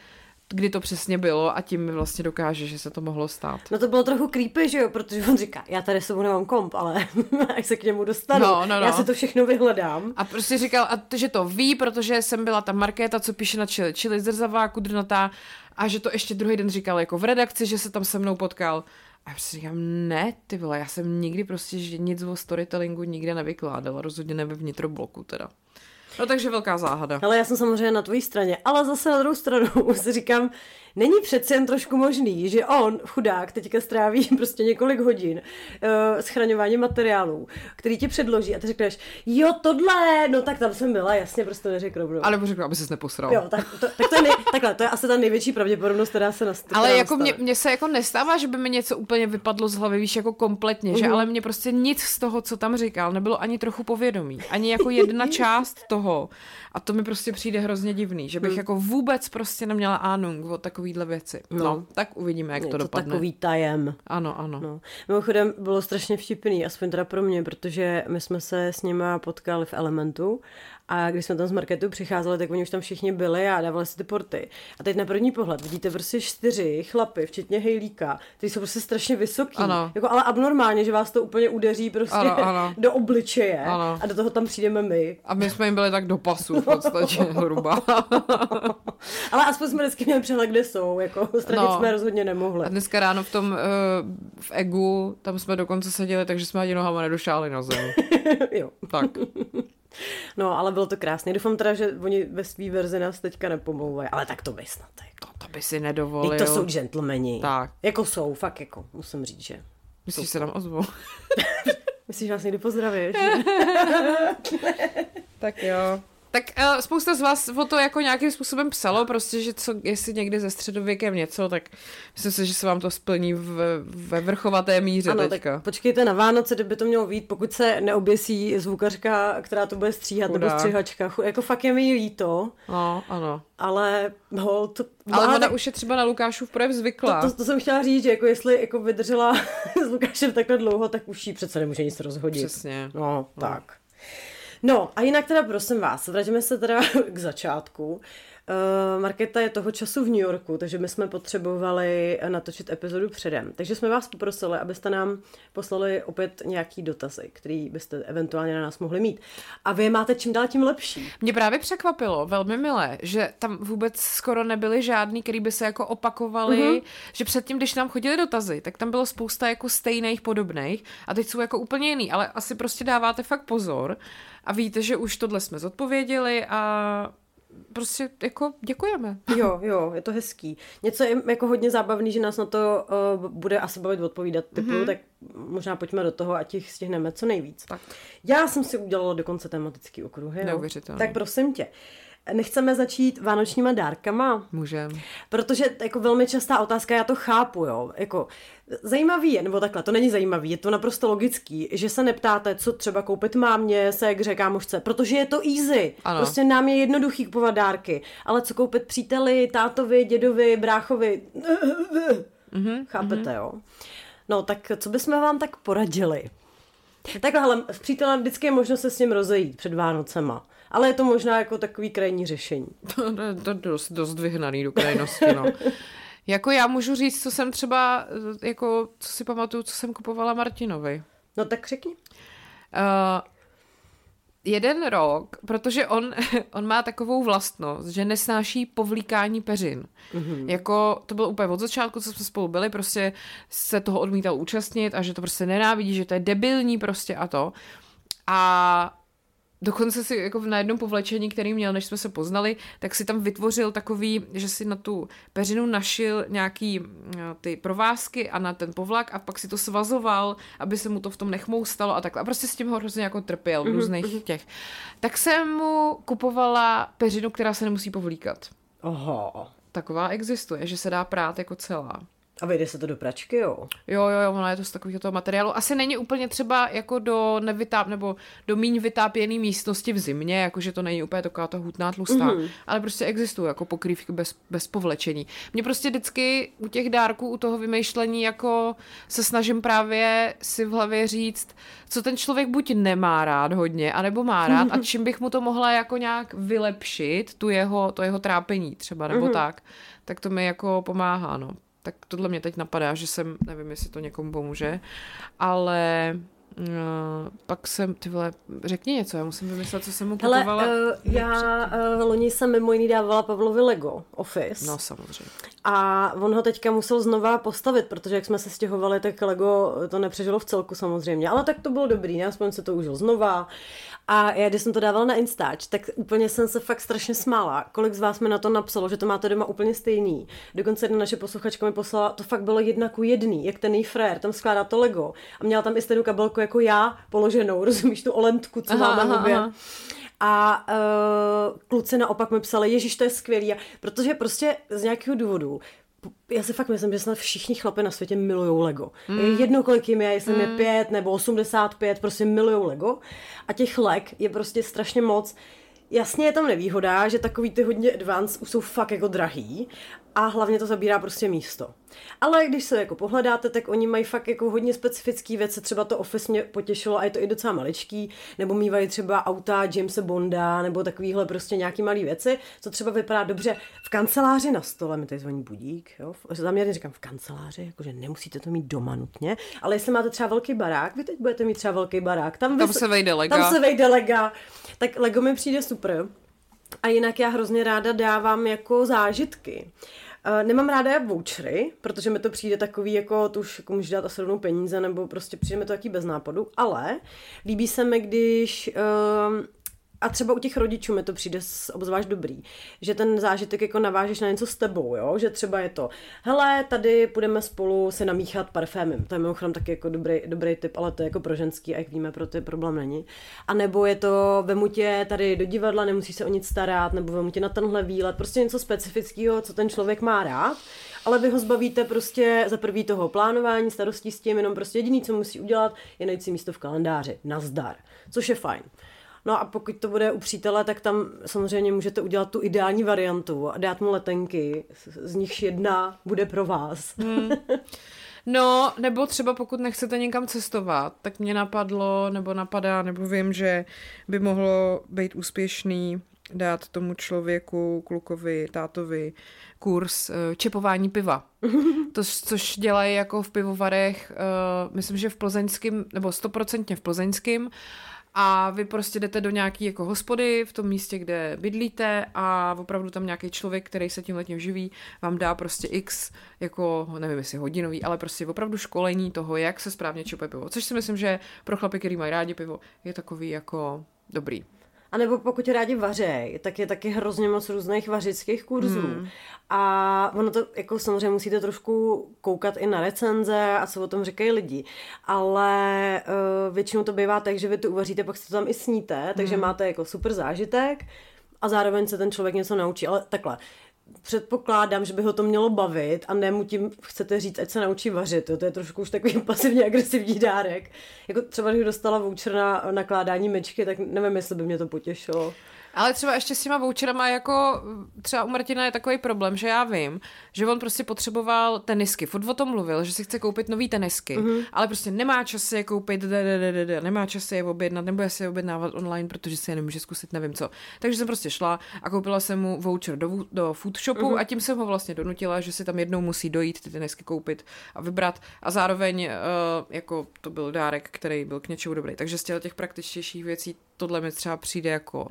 kdy to přesně bylo a tím mi vlastně dokáže, že se to mohlo stát. No to bylo trochu creepy, že jo, protože on říká, já tady sebou nemám komp, ale (laughs) až se k němu dostanu, no, no, no. já si to všechno vyhledám. A prostě říkal, a to, že to ví, protože jsem byla ta Markéta, co píše na čili, čili zrzavá, kudrnatá a že to ještě druhý den říkal jako v redakci, že se tam se mnou potkal. A já prostě říkám, ne, ty vole, já jsem nikdy prostě že nic o storytellingu nikde nevykládala, rozhodně ne ve vnitrobloku teda. No takže velká záhada. Ale já jsem samozřejmě na tvojí straně. Ale zase na druhou stranu (laughs) si říkám, Není přece jen trošku možný, že on, chudák, teďka stráví (laughs) prostě několik hodin uh, schraňování materiálů, který ti předloží a ty řekneš, jo, tohle, no tak tam jsem byla, jasně, prostě neřekl rovnou. Ale řekl, aby ses neposral. Jo, tak, to, tak to je nej, (laughs) takhle, to je asi ta největší pravděpodobnost, která se nastane. Ale jako mně, mně, se jako nestává, že by mi něco úplně vypadlo z hlavy, víš, jako kompletně, mm-hmm. že mhm. ale mě prostě nic z toho, co tam říkal, nebylo ani trochu povědomí, ani jako jedna (laughs) část toho. A to mi prostě přijde hrozně divný, že bych mm. jako vůbec prostě neměla ánung o takovýhle věci. No, no tak uvidíme, jak je to, to dopadne. takový tajem. Ano, ano. No. Mimochodem bylo strašně vtipný, aspoň teda pro mě, protože my jsme se s nima potkali v Elementu a když jsme tam z marketu přicházeli, tak oni už tam všichni byli a dávali si ty porty. A teď na první pohled vidíte prostě čtyři chlapy, včetně Hejlíka, kteří jsou prostě strašně vysoký. Ano. Jako, ale abnormálně, že vás to úplně udeří prostě ano, ano. (laughs) do obličeje ano. a do toho tam přijdeme my. A my jsme jim byli tak do pasu v podstatě (laughs) hruba. (laughs) ale aspoň jsme vždycky měli přehled, kde jsou. Jako, no. jsme rozhodně nemohli. A dneska ráno v tom uh, v Egu, tam jsme dokonce seděli, takže jsme ani nohama nedošáli na zem. jo. Tak. No, ale bylo to krásné. Doufám teda, že oni ve svý verzi nás teďka nepomlouvají, ale tak to by snad. Jako. To, to by si nedovolil. Teď to jsou gentlemani. Tak. Jako jsou, fakt jako, musím říct, že. Myslíš, že se nám ozvou? (laughs) Myslíš, že nás někdy pozdravíš? (laughs) (laughs) tak jo. Tak uh, spousta z vás o to jako nějakým způsobem psalo, prostě, že co, jestli někdy ze středověkem něco, tak myslím si, že se vám to splní v, ve vrchovaté míře ano, teďka. Tak počkejte na Vánoce, kdyby to mělo být, pokud se neoběsí zvukařka, která to bude stříhat, Chudá. nebo střihačka. Jako fakt je mi líto. No, ano. Ale ho, to... Ale ona tak... už je třeba na Lukášův projev zvyklá. To, to, to, jsem chtěla říct, že jako jestli jako vydržela (laughs) s Lukášem takhle dlouho, tak už jí přece nemůže nic rozhodit. Přesně. No, no. tak. No a jinak teda prosím vás, vraťme se teda (laughs) k začátku. Uh, Markéta je toho času v New Yorku, takže my jsme potřebovali natočit epizodu předem. Takže jsme vás poprosili, abyste nám poslali opět nějaký dotazy, který byste eventuálně na nás mohli mít. A vy je máte čím dál tím lepší. Mě právě překvapilo, velmi milé, že tam vůbec skoro nebyly žádný, který by se jako opakovali, uh-huh. že předtím, když nám chodili dotazy, tak tam bylo spousta jako stejných, podobných a teď jsou jako úplně jiný, ale asi prostě dáváte fakt pozor a víte, že už tohle jsme zodpověděli a prostě jako děkujeme. Jo, jo, je to hezký. Něco je jako hodně zábavný, že nás na to uh, bude asi bavit odpovídat typu, mm-hmm. tak možná pojďme do toho a těch stihneme co nejvíc. Tak. Já jsem si udělala dokonce tematický okruhy. Neuvěřitelné. Tak prosím tě. Nechceme začít vánočníma dárkama? Můžeme. Protože jako velmi častá otázka, já to chápu, jo. Jako, zajímavý je, nebo takhle, to není zajímavý, je to naprosto logický, že se neptáte, co třeba koupit mámě, se jak říká mužce, protože je to easy. Ano. Prostě nám je jednoduchý kupovat dárky. Ale co koupit příteli, tátovi, dědovi, bráchovi? Mm-hmm, Chápete, mm-hmm. jo? No, tak co bychom vám tak poradili? Takhle, hele, s přítelem vždycky je možno se s ním rozejít před Vánocema. Ale je to možná jako takový krajní řešení. (laughs) To je to dost, dost vyhnaný do krajnosti, no. (laughs) jako já můžu říct, co jsem třeba, jako, co si pamatuju, co jsem kupovala Martinovi. No tak řekni. Uh, jeden rok, protože on, (laughs) on má takovou vlastnost, že nesnáší povlíkání peřin. Mm-hmm. Jako to bylo úplně od začátku, co jsme spolu byli, prostě se toho odmítal účastnit a že to prostě nenávidí, že to je debilní prostě a to. A Dokonce si jako na jednom povlečení, který měl, než jsme se poznali, tak si tam vytvořil takový, že si na tu peřinu našil nějaký ty provázky a na ten povlak a pak si to svazoval, aby se mu to v tom nechmoustalo a takhle. A prostě s tím ho hrozně jako trpěl v mhm, různých mm-hmm. těch. Tak jsem mu kupovala peřinu, která se nemusí povlíkat. Aha. Taková existuje, že se dá prát jako celá. A vejde se to do pračky, jo? Jo, jo, jo, ono je to z takového toho materiálu. Asi není úplně třeba jako do nevytáp, nebo do míň vytápěné místnosti v zimě, jakože to není úplně taková ta hutná tlustá, mm-hmm. ale prostě existují jako pokrývky bez, bez povlečení. Mě prostě vždycky u těch dárků, u toho vymýšlení, jako se snažím právě si v hlavě říct, co ten člověk buď nemá rád hodně, anebo má rád a (laughs) čím bych mu to mohla jako nějak vylepšit, tu jeho, to jeho trápení třeba, nebo mm-hmm. tak, tak to mi jako pomáhá, no tak tohle mě teď napadá, že jsem, nevím, jestli to někomu pomůže, ale Uh, pak jsem, ty vole, řekni něco, já musím vymyslet, co jsem mu kupovala. Hele, uh, já uh, loni jsem mimo jiný dávala Pavlovi Lego Office. No, samozřejmě. A on ho teďka musel znova postavit, protože jak jsme se stěhovali, tak Lego to nepřežilo v celku samozřejmě. Ale tak to bylo dobrý, ne? aspoň se to užil znova. A já, když jsem to dávala na Instač, tak úplně jsem se fakt strašně smála. Kolik z vás mi na to napsalo, že to máte doma úplně stejný. Dokonce jedna naše posluchačka mi poslala, to fakt bylo jedna ku jedný, jak ten její frér, tam skládá to Lego. A měla tam i stejnou kabelku jako já, položenou, (laughs) rozumíš, tu olentku, co aha, mám na hubě. A uh, kluci naopak mi psali, Ježíš, to je skvělý. Protože prostě z nějakého důvodu já si fakt myslím, že snad všichni chlapy na světě milujou Lego. Mm. Jedno, kolik jim je, jestli mm. je pět nebo 85, prostě milujou Lego. A těch leg je prostě strašně moc. Jasně je tam nevýhoda, že takový ty hodně advanced už jsou fakt jako drahý a hlavně to zabírá prostě místo. Ale když se jako pohledáte, tak oni mají fakt jako hodně specifické věci, třeba to Office mě potěšilo a je to i docela maličký, nebo mývají třeba auta Jamesa Bonda, nebo takovýhle prostě nějaký malý věci, co třeba vypadá dobře v kanceláři na stole, mi tady zvoní budík, jo, zaměrně říkám v kanceláři, jakože nemusíte to mít doma nutně, ale jestli máte třeba velký barák, vy teď budete mít třeba velký barák, tam, tam se vejde lega. Tam se vejde lega, tak Lego mi přijde super. A jinak já hrozně ráda dávám jako zážitky. Uh, nemám ráda vouchery, protože mi to přijde takový, jako to už jako můžu dát asi rovnou peníze, nebo prostě přijde mi to taky bez nápadu, ale líbí se mi, když uh, a třeba u těch rodičů mi to přijde obzvlášť dobrý, že ten zážitek jako navážeš na něco s tebou, jo? že třeba je to, hele, tady půjdeme spolu se namíchat parfémem, to je mimochodem taky jako dobrý, dobrý tip, ale to je jako pro ženský a jak víme, pro ty problém není. A nebo je to, vemu tě tady do divadla, nemusíš se o nic starat, nebo vemu tě na tenhle výlet, prostě něco specifického, co ten člověk má rád ale vy ho zbavíte prostě za prvý toho plánování, starostí s tím, jenom prostě jediný, co musí udělat, je najít si místo v kalendáři. Nazdar. Což je fajn. No a pokud to bude u přítele, tak tam samozřejmě můžete udělat tu ideální variantu a dát mu letenky, z nichž jedna bude pro vás. Hmm. No, nebo třeba pokud nechcete někam cestovat, tak mě napadlo, nebo napadá, nebo vím, že by mohlo být úspěšný dát tomu člověku, klukovi, tátovi kurz uh, čepování piva. (laughs) To, což dělají jako v pivovarech, uh, myslím, že v plzeňském, nebo stoprocentně v plzeňském, a vy prostě jdete do nějaký jako hospody v tom místě, kde bydlíte a opravdu tam nějaký člověk, který se tím letím živí, vám dá prostě x jako, nevím jestli hodinový, ale prostě opravdu školení toho, jak se správně čepuje pivo. Což si myslím, že pro chlapy, který mají rádi pivo, je takový jako dobrý. A nebo pokud rádi vařej, tak je taky hrozně moc různých vařických kurzů. Hmm. A ono to, jako samozřejmě musíte trošku koukat i na recenze a co o tom říkají lidi. Ale uh, většinou to bývá tak, že vy to uvaříte, pak si to tam i sníte, takže hmm. máte jako super zážitek a zároveň se ten člověk něco naučí. Ale takhle, předpokládám, že by ho to mělo bavit a ne mu tím chcete říct, ať se naučí vařit. To, to je trošku už takový (laughs) pasivně agresivní dárek. Jako třeba, když dostala voucher na nakládání mečky, tak nevím, jestli by mě to potěšilo. Ale třeba ještě s těma voucherama jako třeba u Martina je takový problém, že já vím, že on prostě potřeboval tenisky. Furt o tom mluvil, že si chce koupit nový tenisky, mm-hmm. ale prostě nemá čas si je koupit, nemá čas si je objednat, nebo si je objednávat online, protože si je nemůže zkusit, nevím co. Takže jsem prostě šla a koupila jsem mu voucher do, do food shopu mm-hmm. a tím jsem ho vlastně donutila, že si tam jednou musí dojít ty tenisky koupit a vybrat a zároveň uh, jako to byl dárek, který byl k něčemu dobrý. Takže z těch praktičtějších věcí tohle mi třeba přijde jako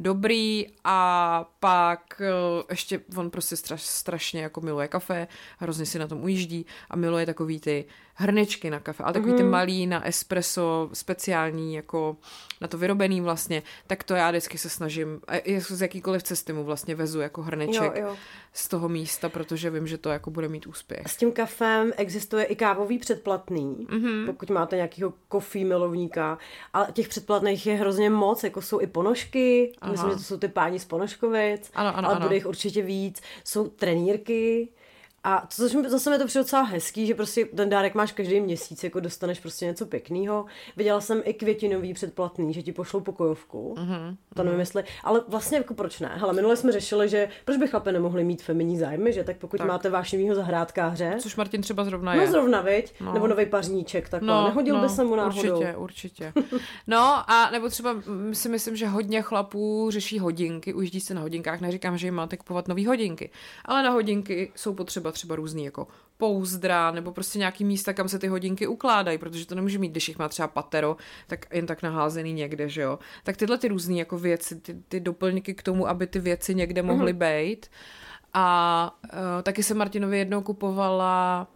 dobrý a pak eh, ještě on prostě straš, strašně jako miluje kafe, hrozně si na tom ujíždí a miluje takový ty hrnečky na kafe, ale takový mm. ty mhm. malý na espresso, speciální, jako na to vyrobený vlastně, tak to já vždycky se snažím, z jakýkoliv cesty mu vlastně vezu jako hrneček jo, jo. z toho místa, protože vím, že to jako bude mít úspěch. S tím kafem existuje i kávový předplatný, mm-hmm. pokud máte nějakého kofí milovníka, ale těch předplatných je hrozně moc, jako jsou i ponožky, Aha. myslím, že to jsou ty páni z Ponožkovic, ano, ano, ale ano. bude jich určitě víc, jsou trenírky, a což mi, zase mi to přijde docela hezký, že prostě ten dárek máš každý měsíc, jako dostaneš prostě něco pěkného. Viděla jsem i květinový předplatný, že ti pošlou pokojovku. Mm-hmm. To nevím, jestli, ale vlastně jako proč ne? Hele, minule jsme řešili, že proč by chlape nemohli mít feminní zájmy, že tak pokud tak. máte vášnivého zahrádkáře. Což Martin třeba zrovna no, je. No zrovna, viď? No. Nebo nový pařníček, tak no, nehodil no, by se mu náhodou. Určitě, určitě. No a nebo třeba si myslím, že hodně chlapů řeší hodinky, ujíždí se na hodinkách, neříkám, že jim máte kupovat nové hodinky, ale na hodinky jsou potřeba třeba různý jako pouzdra nebo prostě nějaký místa, kam se ty hodinky ukládají, protože to nemůže mít, když jich má třeba patero, tak jen tak naházený někde, že jo. Tak tyhle ty různé jako věci, ty, ty doplňky k tomu, aby ty věci někde mohly mm-hmm. být. A uh, taky se Martinovi jednou kupovala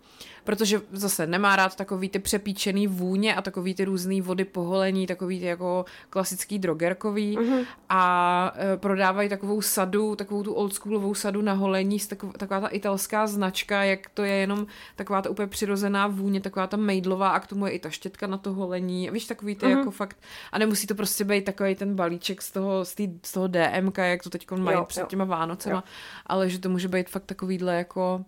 protože zase nemá rád takový ty přepíčený vůně a takový ty různý vody poholení, takový ty jako klasický drogerkový mm-hmm. a e, prodávají takovou sadu, takovou tu oldschoolovou sadu na holení, taková, taková ta italská značka, jak to je jenom taková ta úplně přirozená vůně, taková ta mejdlová a k tomu je i ta štětka na to holení. Víš, takový ty mm-hmm. jako fakt, a nemusí to prostě být takový ten balíček z toho, z, tý, z toho DMK, jak to teď mají jo, před jo. těma Vánocema, jo. ale že to může být fakt takovýhle jako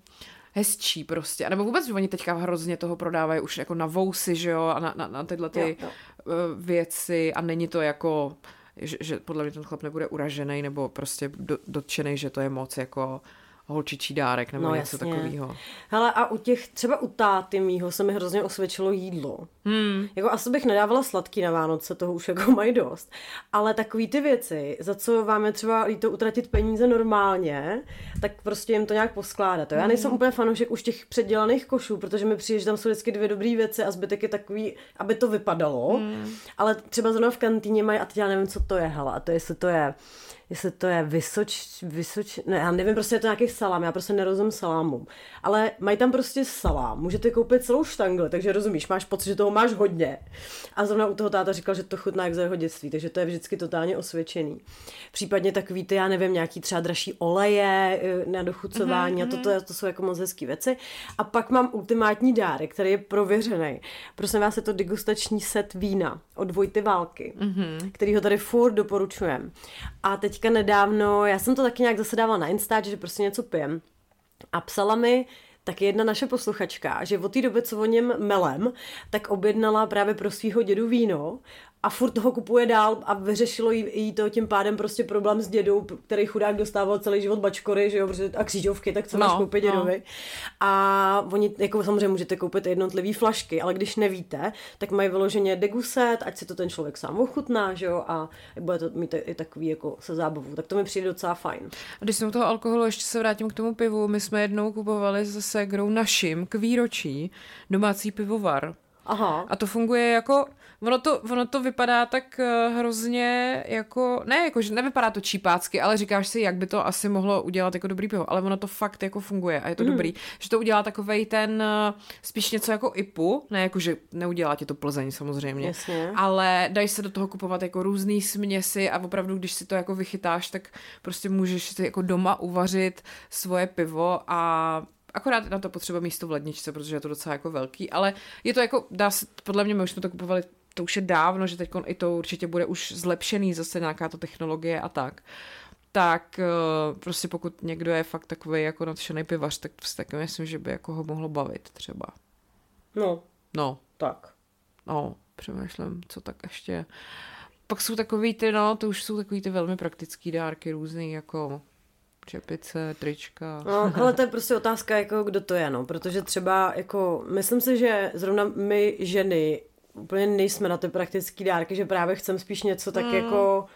hezčí prostě. A nebo vůbec, že oni teďka hrozně toho prodávají už jako na vousy, že jo, a na, na, na tyhle ty jo, jo. Eh, věci a není to jako že, že podle mě ten chlap nebude uražený nebo prostě do, dotčený, že to je moc jako holčičí dárek nebo no, něco takového. Hele, a u těch, třeba u táty mýho se mi hrozně osvědčilo jídlo. Hmm. Jako asi bych nedávala sladký na Vánoce, toho už jako mají dost. Ale takový ty věci, za co vám je třeba to utratit peníze normálně, tak prostě jim to nějak poskládat. Já nejsem hmm. úplně fanoušek už těch předělaných košů, protože mi přijde, že tam jsou vždycky dvě dobré věci a zbytek je takový, aby to vypadalo. Hmm. Ale třeba zrovna v kantýně mají, a teď já nevím, co to je, hele, a to jestli to je jestli to je Vysoč, Vysoč, ne, já nevím, prostě je to nějaký salám, já prostě nerozumím salámu. Ale mají tam prostě salám, můžete koupit celou štangli, takže rozumíš, máš pocit, že toho máš hodně. A zrovna u toho táta říkal, že to chutná jak za jeho dětství, takže to je vždycky totálně osvědčený. Případně takový ty, já nevím, nějaký třeba dražší oleje eh, na dochucování mm-hmm. a to, to, to jsou jako moc hezké věci. A pak mám ultimátní dárek, který je prověřený. Prosím vás, je to degustační set vína od Vojty Války, mm-hmm. který ho tady furt doporučujem. A teďka nedávno, já jsem to taky nějak zase dávala na Insta, že prostě něco pijem. A psala mi tak jedna naše posluchačka, že od té doby, co o něm melem, tak objednala právě pro svého dědu víno a furt toho kupuje dál a vyřešilo jí, jí to tím pádem prostě problém s dědou, který chudák dostával celý život bačkory, že jo, a křížovky, tak co no, máš koupit no. dědovi. A oni, jako samozřejmě můžete koupit jednotlivé flašky, ale když nevíte, tak mají vyloženě deguset, ať si to ten člověk sám ochutná, že jo, a bude to mít i takový jako se zábavu. Tak to mi přijde docela fajn. A když jsem u toho alkoholu, ještě se vrátím k tomu pivu, my jsme jednou kupovali se segrou našim k výročí domácí pivovar Aha. A to funguje jako, ono to, ono to vypadá tak eh, hrozně jako, ne jako, že nevypadá to čípácky, ale říkáš si, jak by to asi mohlo udělat jako dobrý pivo, ale ono to fakt jako funguje a je to mm. dobrý, že to udělá takovej ten, eh, spíš něco jako IPu, ne jako, že neudělá ti to Plzeň samozřejmě, Jasně. ale dají se do toho kupovat jako různý směsi a opravdu, když si to jako vychytáš, tak prostě můžeš si jako doma uvařit svoje pivo a Akorát na to potřeba místo v ledničce, protože je to docela jako velký, ale je to jako, dá se, podle mě my už jsme to kupovali, to už je dávno, že teď i to určitě bude už zlepšený, zase nějaká to technologie a tak. Tak eh, prostě pokud někdo je fakt takový jako nadšený pivař, tak si taky myslím, že by jako ho mohlo bavit třeba. No. No. Tak. No, přemýšlím, co tak ještě. Pak jsou takový ty, no, to už jsou takový ty velmi praktický dárky různý, jako čepice, trička. No, ale to je prostě otázka, jako kdo to je, no, protože třeba, jako, myslím si, že zrovna my ženy úplně nejsme na ty praktické dárky, že právě chcem spíš něco tak mm. jako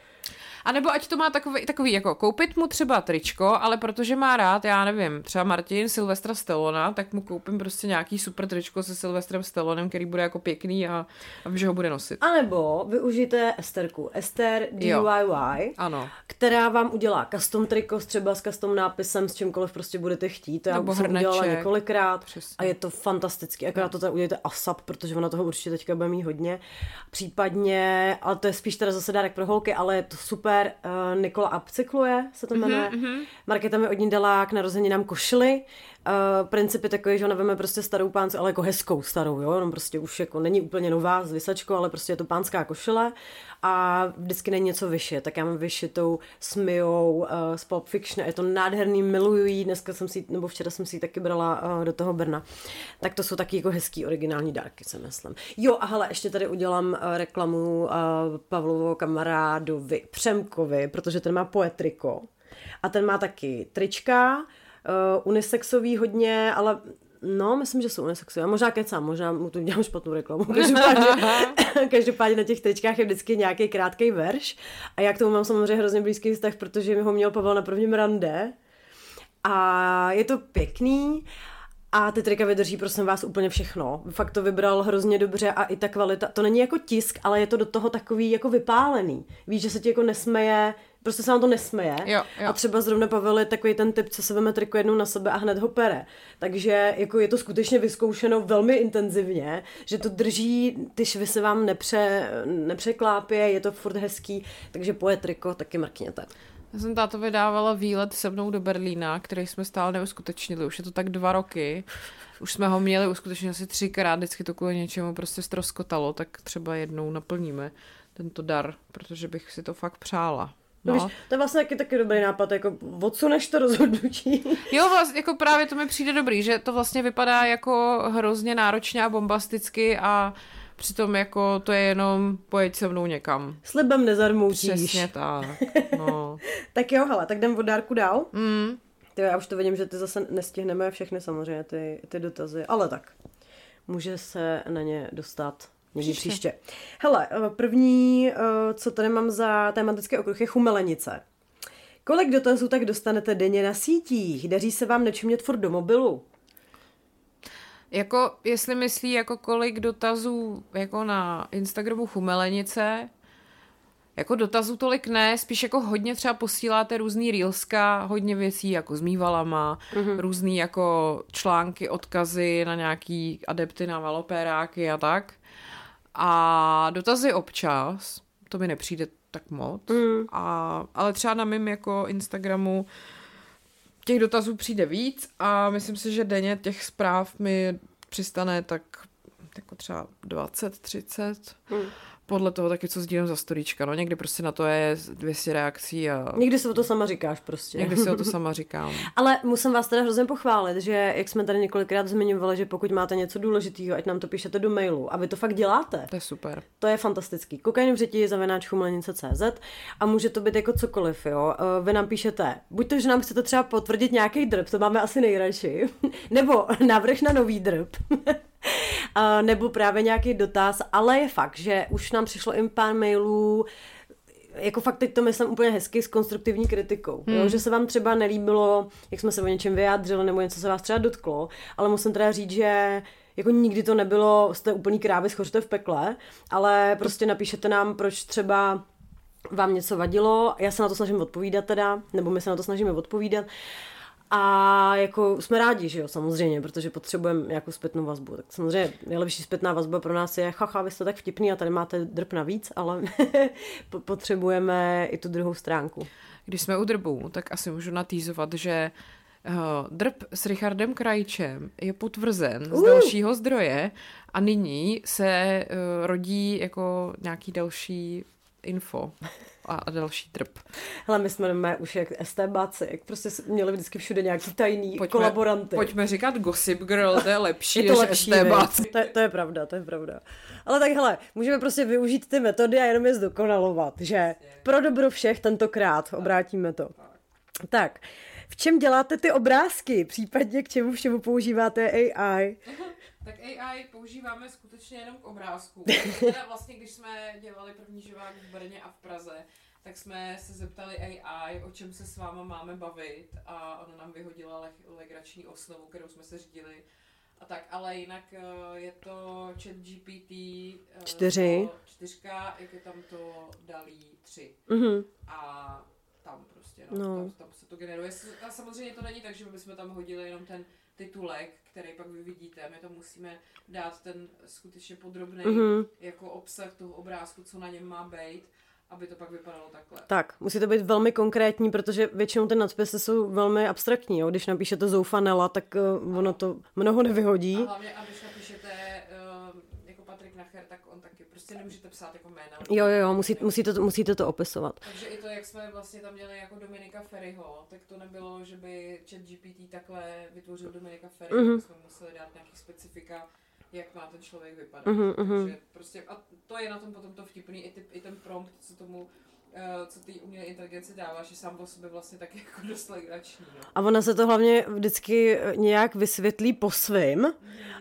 a nebo ať to má takový, takový jako koupit mu třeba tričko, ale protože má rád, já nevím, třeba Martin Silvestra Stellona, tak mu koupím prostě nějaký super tričko se Silvestrem Stellonem, který bude jako pěkný a, a že ho bude nosit. A nebo využijte Esterku. Ester DIY, jo. ano. která vám udělá custom triko třeba s custom nápisem, s čímkoliv prostě budete chtít. To já nebo jsem udělala několikrát Přesně. a je to fantastický. Akorát to tady udělejte ASAP, protože ona toho určitě teďka bude mít hodně. Případně, ale to je spíš teda zase dárek pro holky, ale je to super super, uh, Nikola Upcykluje se to jmenuje. Mm-hmm. Markéta mi od ní dala k narozeninám košily. Uh, princip je takový, že ona veme prostě starou páncu, ale jako hezkou starou, jo, jenom prostě už jako není úplně nová s vysačkou, ale prostě je to pánská košile a vždycky není něco vyšit, tak já mám vyšitou s Mijou uh, z Pulp Fiction, je to nádherný, miluju jí, dneska jsem si, nebo včera jsem si ji taky brala uh, do toho Brna. Tak to jsou taky jako hezký originální dárky, se myslím. Jo a hele, ještě tady udělám uh, reklamu uh, Pavlovo kamarádovi Přemkovi, protože ten má poetriko a ten má taky trička, uh, unisexový hodně, ale No, myslím, že jsou unisexuální. Možná kecám, možná mu tu dělám špatnou reklamu. (laughs) Každopádně, (laughs) každopádně na těch tričkách je vždycky nějaký krátký verš. A já k tomu mám samozřejmě hrozně blízký vztah, protože mi ho měl Pavel na prvním rande. A je to pěkný. A ty trika vydrží, prosím vás, úplně všechno. Fakt to vybral hrozně dobře a i ta kvalita, to není jako tisk, ale je to do toho takový jako vypálený. Víš, že se ti jako nesmeje, prostě se nám to nesmeje. Jo, jo. A třeba zrovna Pavel je takový ten typ, co se veme triko jednou na sebe a hned ho pere. Takže jako je to skutečně vyzkoušeno velmi intenzivně, že to drží, ty švy se vám nepře, nepřeklápě, je to furt hezký, takže poje triko taky mrkněte. Já jsem táto vydávala výlet se mnou do Berlína, který jsme stále neuskutečnili. Už je to tak dva roky. Už jsme ho měli uskutečnit asi třikrát, vždycky to kvůli něčemu prostě stroskotalo, tak třeba jednou naplníme tento dar, protože bych si to fakt přála. No. Víš, to je vlastně taky, taky dobrý nápad, jako odsuneš to rozhodnutí. (laughs) Jo, vlastně, jako právě to mi přijde dobrý, že to vlastně vypadá jako hrozně náročně a bombasticky a přitom jako to je jenom pojeď se mnou někam. Slibem nezarmoutíš. Přesně tak, no. (laughs) tak jo, hele, tak jdem od dárku dál. Mm. Ty, já už to vidím, že ty zase nestihneme všechny samozřejmě ty, ty dotazy, ale tak. Může se na ně dostat Někdy příště. příště. Hele, eh, první, eh, co tady mám za tematický okruh, je chumelenice. Kolik dotazů tak dostanete denně na sítích? Daří se vám nečumět furt do mobilu? Jako, jestli myslí jako kolik dotazů jako na Instagramu chumelenice, Jako dotazů tolik ne, spíš jako hodně třeba posíláte různý reelska, hodně věcí jako s mývalama, mm-hmm. různý jako články, odkazy na nějaký adepty na valopéráky a tak. A dotazy občas, to mi nepřijde tak moc, mm. a, ale třeba na mým jako Instagramu těch dotazů přijde víc a myslím si, že denně těch zpráv mi přistane tak jako třeba 20, 30. Mm podle toho taky, co sdílím za storíčka, no někdy prostě na to je 200 reakcí a... Někdy si o to sama říkáš prostě. Někdy si o to (laughs) sama říkám. Ale musím vás teda hrozně pochválit, že jak jsme tady několikrát zmiňovali, že pokud máte něco důležitého, ať nám to píšete do mailu a vy to fakt děláte. To je super. To je fantastický. Kokain v řeti zavináč CZ a může to být jako cokoliv, jo. Eh, vy nám píšete, buď to, že nám chcete třeba potvrdit nějaký drb, to máme asi nejradši, (laughs) nebo návrh na nový drb. (laughs) nebo právě nějaký dotaz, ale je fakt, že už nám přišlo i pár mailů, jako fakt teď to myslím úplně hezky s konstruktivní kritikou. Hmm. Jo? Že se vám třeba nelíbilo, jak jsme se o něčem vyjádřili, nebo něco se vás třeba dotklo, ale musím teda říct, že jako nikdy to nebylo, jste úplný krávy, schořte v pekle, ale prostě napíšete nám, proč třeba vám něco vadilo, já se na to snažím odpovídat teda, nebo my se na to snažíme odpovídat a jako jsme rádi, že jo, samozřejmě, protože potřebujeme nějakou zpětnou vazbu. Tak samozřejmě nejlepší zpětná vazba pro nás je, chacha, vy jste tak vtipný a tady máte drp navíc, ale (laughs) potřebujeme i tu druhou stránku. Když jsme u drbů, tak asi můžu natýzovat, že uh, drb s Richardem Krajčem je potvrzen uh. z dalšího zdroje a nyní se uh, rodí jako nějaký další info (laughs) a další trp. Hele, my jsme máme už jak STBáci, jak prostě měli vždycky všude nějaký tajný pojďme, kolaboranty. Pojďme říkat Gossip Girl, to je (laughs) lepší je to než lepší, STBáci. To, to, je pravda, to je pravda. Ale tak hele, můžeme prostě využít ty metody a jenom je zdokonalovat, že pro dobro všech tentokrát obrátíme to. Tak, v čem děláte ty obrázky, případně k čemu všemu používáte AI? (laughs) Tak AI používáme skutečně jenom k obrázku. (laughs) Teda vlastně, když jsme dělali první živák v Brně a v Praze, tak jsme se zeptali AI, o čem se s váma máme bavit a ona nám vyhodila le- legrační osnovu, kterou jsme se řídili. A tak, ale jinak eh, je to chat GPT eh, čtyři. čtyřka, jak je tam to dalí tři. Mm-hmm. A tam prostě, no, no. Tam, tam se to generuje. A samozřejmě to není tak, že bychom tam hodili jenom ten titulek, který pak vy vidíte. My to musíme dát ten skutečně podrobný mm-hmm. jako obsah toho obrázku, co na něm má být aby to pak vypadalo takhle. Tak, musí to být velmi konkrétní, protože většinou ty nadpisy jsou velmi abstraktní. Jo? Když napíšete zoufanela, tak uh, ono to mnoho nevyhodí. A hlavně, a když napíšete Nacher, tak on taky prostě nemůžete psát jako jména. Jo, jo, jo, musí, musíte, to, musíte to opisovat. Takže i to, jak jsme vlastně tam měli jako Dominika Ferryho, tak to nebylo, že by chat GPT takhle vytvořil Dominika Ferryho, mm-hmm. jsme museli dát nějaký specifika jak má ten člověk vypadat. Uh-huh. Takže prostě, a to je na tom potom to vtipný, i, ty, i ten prompt, co tomu co ty umělé inteligenci dává, že sám o sobě vlastně tak (laughs) jako dost legrační. No. A ona se to hlavně vždycky nějak vysvětlí po svým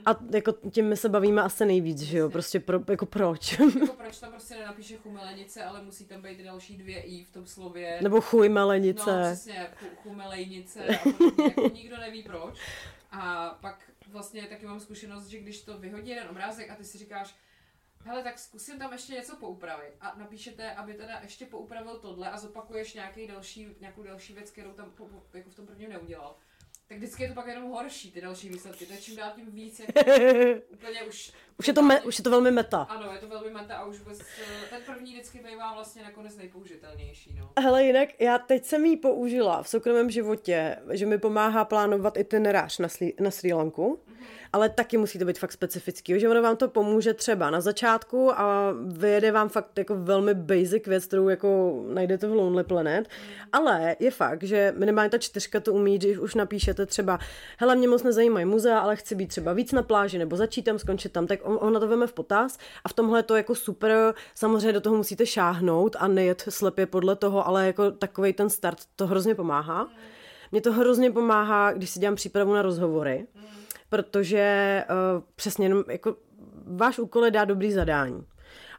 a jako tím my se bavíme asi nejvíc, že jo, prostě pro, jako proč. jako (laughs) proč tam prostě nenapíše chumelenice, ale musí tam být další dvě i v tom slově. Nebo chujmelenice. No přesně, chumelejnice (laughs) a potom, jako nikdo neví proč. A pak vlastně taky mám zkušenost, že když to vyhodí jeden obrázek a ty si říkáš, hele, tak zkusím tam ještě něco poupravit a napíšete, aby teda ještě poupravil tohle a zopakuješ nějaký další, nějakou další věc, kterou tam jako v tom prvním neudělal tak vždycky je to pak jenom horší, ty další výsledky. To je čím dál tím víc, (laughs) úplně už... Už je, to me, už je to velmi meta. Ano, je to velmi meta a už vůbec, eh, ten první vždycky bývá vlastně nakonec nejpoužitelnější. No. Hele, jinak já teď jsem ji použila v soukromém životě, že mi pomáhá plánovat itinerář na, Sri, na Sri Lanku. Mm-hmm ale taky musí to být fakt specifický, že ono vám to pomůže třeba na začátku a vyjede vám fakt jako velmi basic věc, kterou jako najdete v Lonely Planet, ale je fakt, že minimálně ta čtyřka to umí, když už napíšete třeba, hele, mě moc nezajímají muzea, ale chci být třeba víc na pláži nebo začít tam, skončit tam, tak on, on na to veme v potaz. A v tomhle je to jako super, samozřejmě do toho musíte šáhnout a nejet slepě podle toho, ale jako takový ten start to hrozně pomáhá. Mně to hrozně pomáhá, když si dělám přípravu na rozhovory, protože uh, přesně jenom jako váš úkol je dát dobrý zadání.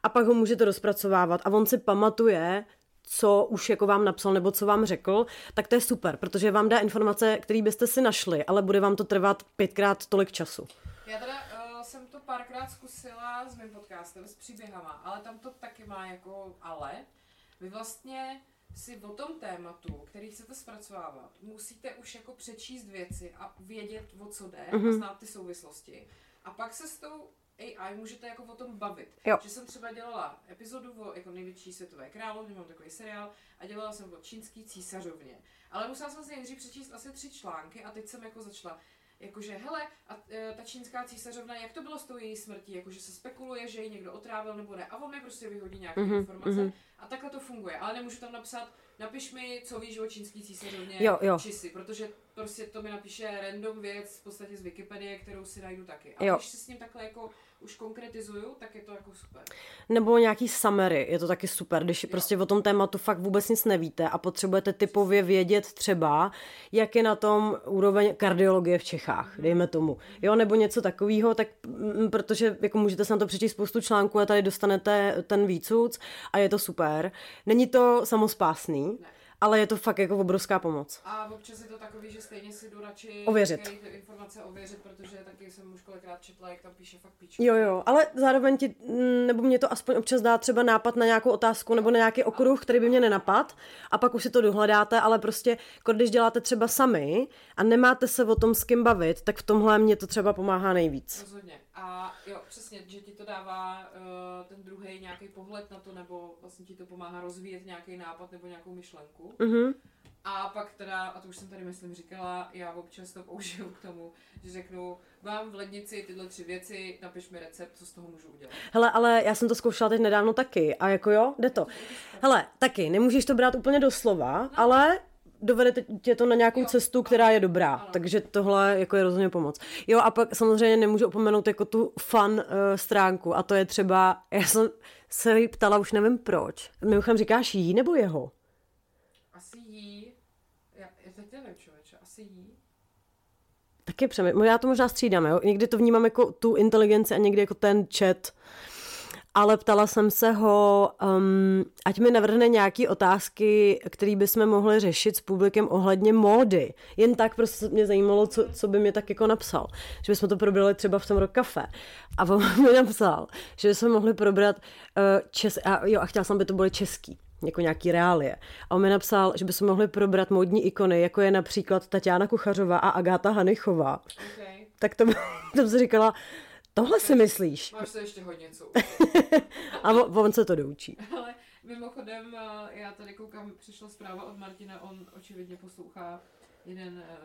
A pak ho můžete rozpracovávat a on si pamatuje, co už jako vám napsal nebo co vám řekl, tak to je super, protože vám dá informace, které byste si našli, ale bude vám to trvat pětkrát tolik času. Já teda uh, jsem to párkrát zkusila s mým podcastem, s příběhama, ale tam to taky má jako ale, vy vlastně si o tom tématu, který chcete zpracovávat, musíte už jako přečíst věci a vědět, o co jde mm-hmm. a znát ty souvislosti. A pak se s tou AI můžete jako o tom bavit. Jo. Že jsem třeba dělala epizodu o jako největší světové královně, mám takový seriál, a dělala jsem o čínský císařovně. Ale musela jsem si nejdřív přečíst asi tři články a teď jsem jako začala jakože hele, a e, ta čínská císařovna, jak to bylo s tou její smrtí, jakože se spekuluje, že ji někdo otrávil nebo ne, a on mi prostě vyhodí nějaké mm-hmm, informace mm-hmm. a takhle to funguje, ale nemůžu tam napsat, napiš mi, co víš o čínský císařovně, jo, jo. čisi, protože prostě to mi napíše random věc v podstatě z Wikipedie, kterou si najdu taky. A jo. když si s ním takhle jako už konkretizuju, tak je to jako super. Nebo nějaký summary, je to taky super, když jo. prostě o tom tématu fakt vůbec nic nevíte a potřebujete typově vědět třeba, jak je na tom úroveň kardiologie v Čechách, mm. dejme tomu. Jo, nebo něco takového, tak m, protože jako můžete se na to přečíst spoustu článků a tady dostanete ten výcuc a je to super. Není to samospásný, ne ale je to fakt jako obrovská pomoc. A občas je to takový, že stejně si jdu radši ověřit. informace ověřit, protože taky jsem už kolikrát četla, jak tam píše fakt píču. Jo, jo, ale zároveň ti, mm, nebo mě to aspoň občas dá třeba nápad na nějakou otázku nebo na nějaký okruh, který by mě nenapad a pak už si to dohledáte, ale prostě, jako když děláte třeba sami a nemáte se o tom s kým bavit, tak v tomhle mě to třeba pomáhá nejvíc. Rozhodně. A jo, přesně, že ti to dává uh, ten druhý nějaký pohled na to, nebo vlastně ti to pomáhá rozvíjet nějaký nápad nebo nějakou myšlenku. Mm-hmm. A pak teda, a to už jsem tady myslím říkala, já občas to použiju k tomu, že řeknu, vám v lednici tyhle tři věci, napiš mi recept, co z toho můžu udělat. Hele, ale já jsem to zkoušela teď nedávno taky a jako jo, jde to. Hele, taky, nemůžeš to brát úplně doslova, no. ale dovede tě to na nějakou jo. cestu, která je dobrá. Ano. Takže tohle jako je rozhodně pomoc. Jo a pak samozřejmě nemůžu opomenout jako tu fun uh, stránku a to je třeba, já jsem se jí ptala, už nevím proč. Mimochodem říkáš jí nebo jeho? Asi jí. Já, já teď nevím, člověče, asi jí. Taky přemýšlím. Já to možná střídám, jo? Někdy to vnímám jako tu inteligenci a někdy jako ten chat ale ptala jsem se ho, um, ať mi navrhne nějaké otázky, které bychom mohli řešit s publikem ohledně módy. Jen tak prostě mě zajímalo, co, co by mě tak jako napsal. Že bychom to probrali třeba v tom rok kafe. A on (laughs) mi napsal, že bychom mohli probrat uh, čes... A, jo, a chtěla jsem, aby to byly český jako nějaký reálie. A on mi napsal, že bychom mohli probrat módní ikony, jako je například Tatiana Kuchařová a Agáta Hanichová. Okay. Tak to, (laughs) to jsem říkala, Tohle si myslíš? Máš se ještě hodně co (laughs) A on se to doučí. Ale mimochodem, eh, já tady koukám, přišla zpráva od Martina, on očividně poslouchá jeden eh,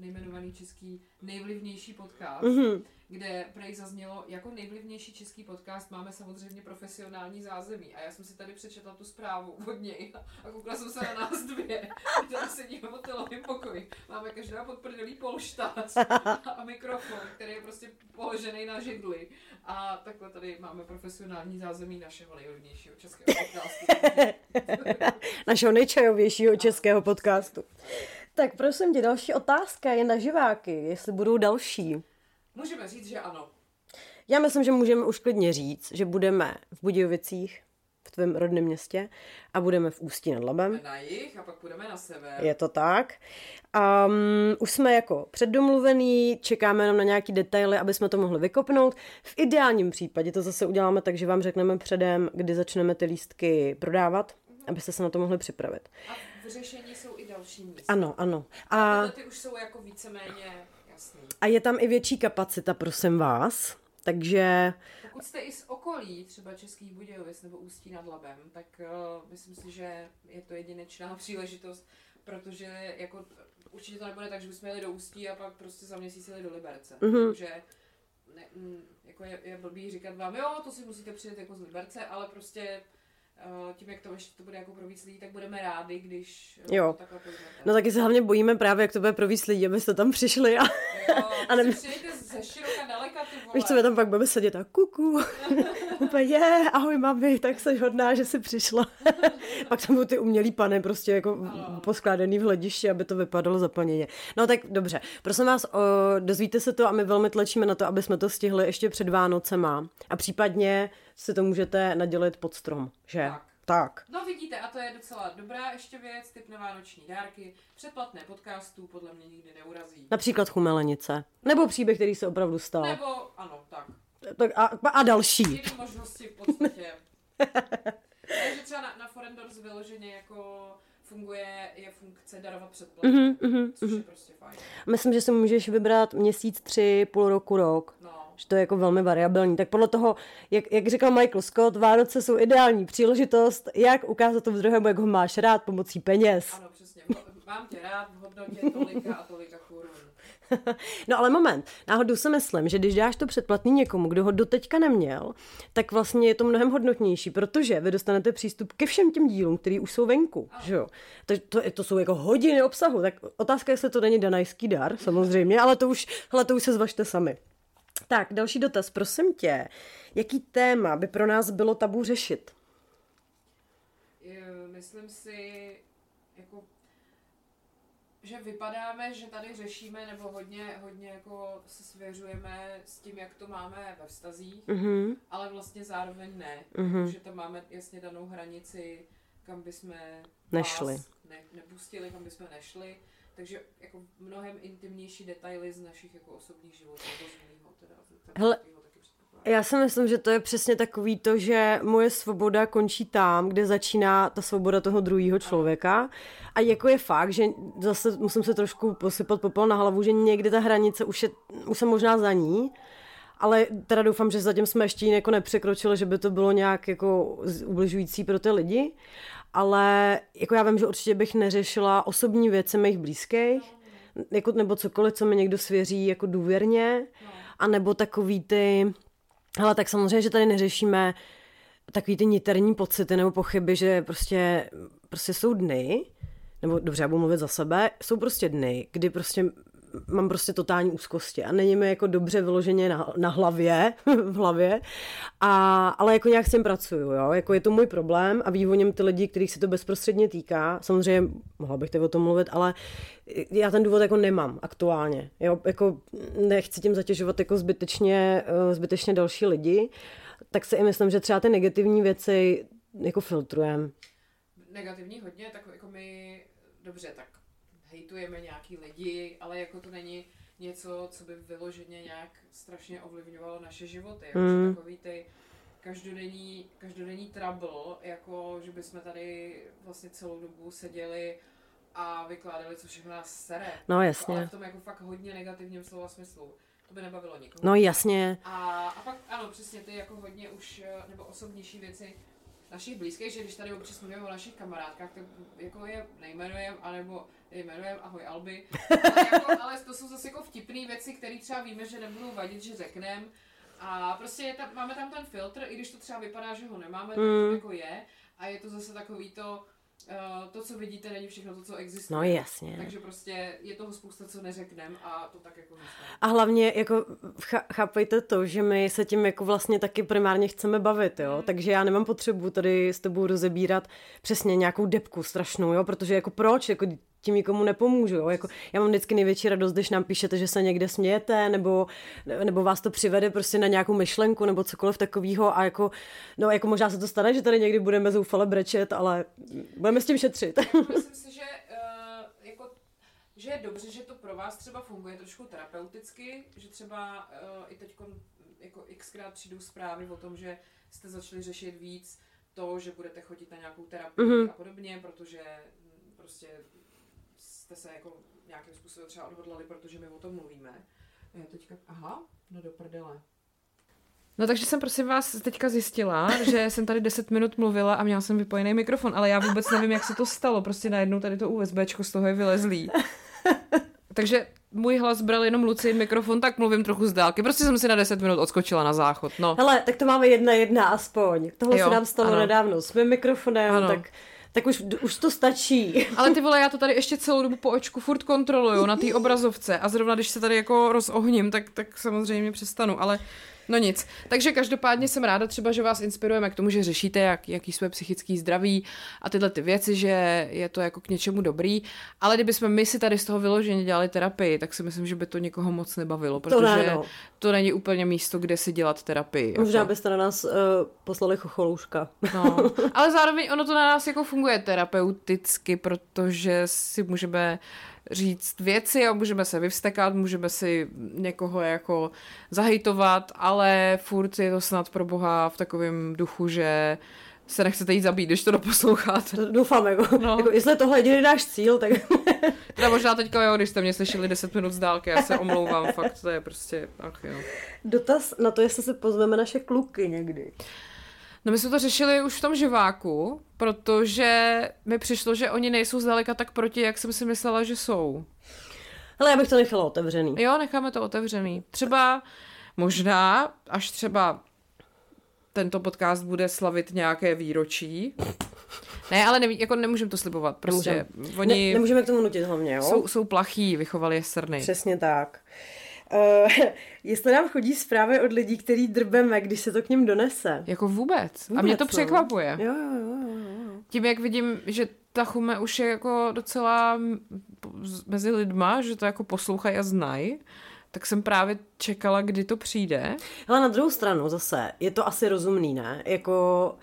nejmenovaný český nejvlivnější podcast, mm-hmm. kde prej zaznělo, jako nejvlivnější český podcast máme samozřejmě profesionální zázemí. A já jsem si tady přečetla tu zprávu od něj a koukla jsem se na nás dvě, které sedíme v hotelovém pokoji. Máme každá podprdelý polštář a mikrofon, který je prostě položený na židli. A takhle tady máme profesionální zázemí našeho nejvlivnějšího českého podcastu. (laughs) našeho nejčajovějšího českého podcastu. Tak prosím tě, další otázka je na živáky, jestli budou další. Můžeme říct, že ano. Já myslím, že můžeme už klidně říct, že budeme v Budějovicích, v tvém rodném městě a budeme v Ústí nad Labem. Na jich a pak půjdeme na sever. Je to tak. Um, už jsme jako předdomluvený, čekáme jenom na nějaký detaily, aby jsme to mohli vykopnout. V ideálním případě to zase uděláme tak, že vám řekneme předem, kdy začneme ty lístky prodávat, mm-hmm. abyste se na to mohli připravit. A v řešení jsou další místa. Ano, ano. A, a ty už jsou jako víceméně jasný. A je tam i větší kapacita, prosím vás. Takže... Pokud jste i z okolí, třeba Českých Budějovic nebo Ústí nad Labem, tak uh, myslím si, že je to jedinečná (laughs) příležitost, protože jako určitě to nebude tak, že bychom jeli do Ústí a pak prostě za měsíc jeli do Liberce. Mm-hmm. Takže ne, m, jako je, je blbý říkat vám, jo, to si musíte přijet jako z Liberce, ale prostě tím, jak to ještě to bude jako pro víc lidí, tak budeme rádi, když eh, jo. to takhle. No taky se hlavně bojíme právě, jak to bude pro víc lidí, abyste tam přišli a... Jo, (laughs) a ze široka daleka, ty vole. Víš, co my tam pak budeme sedět a kuku. (laughs) Úplně je, ahoj mami, tak jsi hodná, že jsi přišla. (laughs) pak tam budou ty umělý pany prostě jako ano. poskládaný v hledišti, aby to vypadalo zaplněně. No tak dobře, prosím vás, o, dozvíte se to a my velmi tlačíme na to, aby jsme to stihli ještě před Vánocema. A případně si to můžete nadělit pod strom, že? Tak. tak. No vidíte, a to je docela dobrá ještě věc, typ na vánoční dárky, předplatné podcastů podle mě nikdy neurazí. Například chumelenice. Nebo příběh, který se opravdu stal. Nebo, ano, tak. tak a, a další. Jiné možnosti v podstatě. (laughs) Takže třeba na, na Forendors vyloženě jako funguje, je funkce darovat předplatné, mm-hmm, mm-hmm, což je mhm. prostě fajn. Myslím, že si můžeš vybrat měsíc, tři, půl roku, rok. No. Že to je jako velmi variabilní. Tak podle toho, jak, jak říkal Michael Scott, Vánoce jsou ideální příležitost, jak ukázat to v druhému, jak ho máš rád pomocí peněz. Ano, přesně. Mám tě rád v hodnotě tolika a tolika korun. (laughs) no ale moment, náhodou si myslím, že když dáš to předplatný někomu, kdo ho doteďka neměl, tak vlastně je to mnohem hodnotnější, protože vy dostanete přístup ke všem těm dílům, které už jsou venku. Že jo? To, to, to, jsou jako hodiny obsahu, tak otázka, jestli to není danajský dar, samozřejmě, ale to už, hele, to už se zvažte sami. Tak, další dotaz, prosím tě. Jaký téma by pro nás bylo tabu řešit? Myslím si, jako že vypadáme, že tady řešíme nebo hodně, hodně jako se svěřujeme s tím, jak to máme ve vztazích, mm-hmm. ale vlastně zároveň ne, mm-hmm. že tam máme jasně danou hranici, kam bychom nešli. ne, nepustili, kam bychom nešli. Takže jako mnohem intimnější detaily z našich jako osobních životů, teda. Hele, já si myslím, že to je přesně takový to, že moje svoboda končí tam, kde začíná ta svoboda toho druhého člověka. A jako je fakt, že zase musím se trošku posypat popel na hlavu, že někdy ta hranice už, je, už jsem možná za ní, ale teda doufám, že zatím jsme ještě jako nepřekročili, že by to bylo nějak jako ubližující pro ty lidi. Ale jako já vím, že určitě bych neřešila osobní věci mých blízkých, jako, nebo cokoliv, co mi někdo svěří jako důvěrně, a nebo takový ty ale tak samozřejmě, že tady neřešíme takový ty niterní pocity nebo pochyby, že prostě, prostě jsou dny, nebo dobře, já budu mluvit za sebe, jsou prostě dny, kdy prostě mám prostě totální úzkosti a není mi jako dobře vyloženě na, na hlavě, (laughs) v hlavě, a, ale jako nějak s tím pracuju, jo, jako je to můj problém a vývoním ty lidi, kterých se to bezprostředně týká, samozřejmě mohla bych teď o tom mluvit, ale já ten důvod jako nemám aktuálně, jo, jako nechci tím zatěžovat jako zbytečně, eh, zbytečně další lidi, tak si i myslím, že třeba ty negativní věci jako filtrujem. Negativní hodně, tak jako my, dobře, tak hejtujeme nějaký lidi, ale jako to není něco, co by vyloženě nějak strašně ovlivňovalo naše životy. Jako mm. takový ty každodenní, každodenní trouble, jako že bychom tady vlastně celou dobu seděli a vykládali, co všechno nás sere. No jasně. Ale v tom jako fakt hodně negativním slova smyslu. To by nebavilo nikoho. No jasně. A, a pak ano, přesně ty jako hodně už, nebo osobnější věci, našich blízkých, že když tady občas mluvíme o našich kamarádkách, tak jako je nejmenujeme, anebo jmenujeme ahoj Alby, ale, jako, ale to jsou zase jako vtipné věci, které třeba víme, že nebudou vadit, že řekneme. A prostě je tam, máme tam ten filtr, i když to třeba vypadá, že ho nemáme, tak to mm. jako je. A je to zase takový to, Uh, to, co vidíte, není všechno to, co existuje. No jasně. Takže prostě je toho spousta, co neřekneme a to tak jako zůstane. A hlavně jako chápejte to, že my se tím jako vlastně taky primárně chceme bavit, jo, mm. takže já nemám potřebu tady s tebou rozebírat přesně nějakou depku strašnou, jo, protože jako proč, jako tím nikomu nepomůžu. Jo? Jako, já mám vždycky největší radost, když nám píšete, že se někde smějete, nebo, nebo vás to přivede prostě na nějakou myšlenku, nebo cokoliv takového. A jako, no, jako možná se to stane, že tady někdy budeme zoufale brečet, ale budeme s tím šetřit. (laughs) Myslím si, že, uh, jako, že je dobře, že to pro vás třeba funguje trošku terapeuticky, že třeba uh, i teď jako xkrát přijdou zprávy o tom, že jste začali řešit víc to, že budete chodit na nějakou terapii mm-hmm. a podobně, protože prostě jste se jako nějakým způsobem třeba odhodlali, protože my o tom mluvíme. Já teďka, aha, no do prdele. No takže jsem prosím vás teďka zjistila, (laughs) že jsem tady 10 minut mluvila a měla jsem vypojený mikrofon, ale já vůbec nevím, jak se to stalo. Prostě najednou tady to USBčko z toho je vylezlý. (laughs) Takže můj hlas bral jenom Luci mikrofon, tak mluvím trochu z dálky. Prostě jsem si na 10 minut odskočila na záchod. No. Hele, tak to máme jedna jedna aspoň. Tohle jo, se nám stalo ano. nedávno s mým mikrofonem, ano. tak tak už, už to stačí. (laughs) Ale ty vole, já to tady ještě celou dobu po očku furt kontroluju na té obrazovce a zrovna když se tady jako rozohním, tak, tak samozřejmě přestanu, ale No nic. Takže každopádně jsem ráda třeba, že vás inspirujeme k tomu, že řešíte, jak, jaký své psychický zdraví a tyhle ty věci, že je to jako k něčemu dobrý. Ale kdybychom my si tady z toho vyloženě dělali terapii, tak si myslím, že by to někoho moc nebavilo, protože to, ne, no. to není úplně místo, kde si dělat terapii. Možná jako. byste na nás uh, poslali chocholouška. No, ale zároveň ono to na nás jako funguje terapeuticky, protože si můžeme říct věci a můžeme se vyvstekat, můžeme si někoho jako zahejtovat, ale furt je to snad pro Boha v takovém duchu, že se nechcete jít zabít, když to doposloucháte. Doufám, jako, no. jako jestli tohle jediný náš cíl, tak... (laughs) teda možná teďka jo, když jste mě slyšeli 10 minut z dálky, já se omlouvám, fakt to je prostě, ach jo. Dotaz na to, jestli se pozveme naše kluky někdy. No my jsme to řešili už v tom živáku, protože mi přišlo, že oni nejsou zdaleka tak proti, jak jsem si myslela, že jsou. Ale já bych to nechala otevřený. Jo, necháme to otevřený. Třeba možná, až třeba tento podcast bude slavit nějaké výročí. Ne, ale neví, jako nemůžeme to slibovat. Prostě Nemůžem. oni... Ne, nemůžeme k tomu nutit hlavně, jo? Jsou, jsou plachý, vychovali je srny. Přesně tak. Uh, (laughs) jestli nám chodí zprávy od lidí, který drbeme, když se to k ním donese. Jako vůbec. vůbec A mě to no. překvapuje. Jo, jo, jo, jo. Tím, jak vidím, že ta chume už je jako docela mezi lidma, že to jako poslouchají a znají, tak jsem právě čekala, kdy to přijde. Ale na druhou stranu zase, je to asi rozumný, ne? Jako...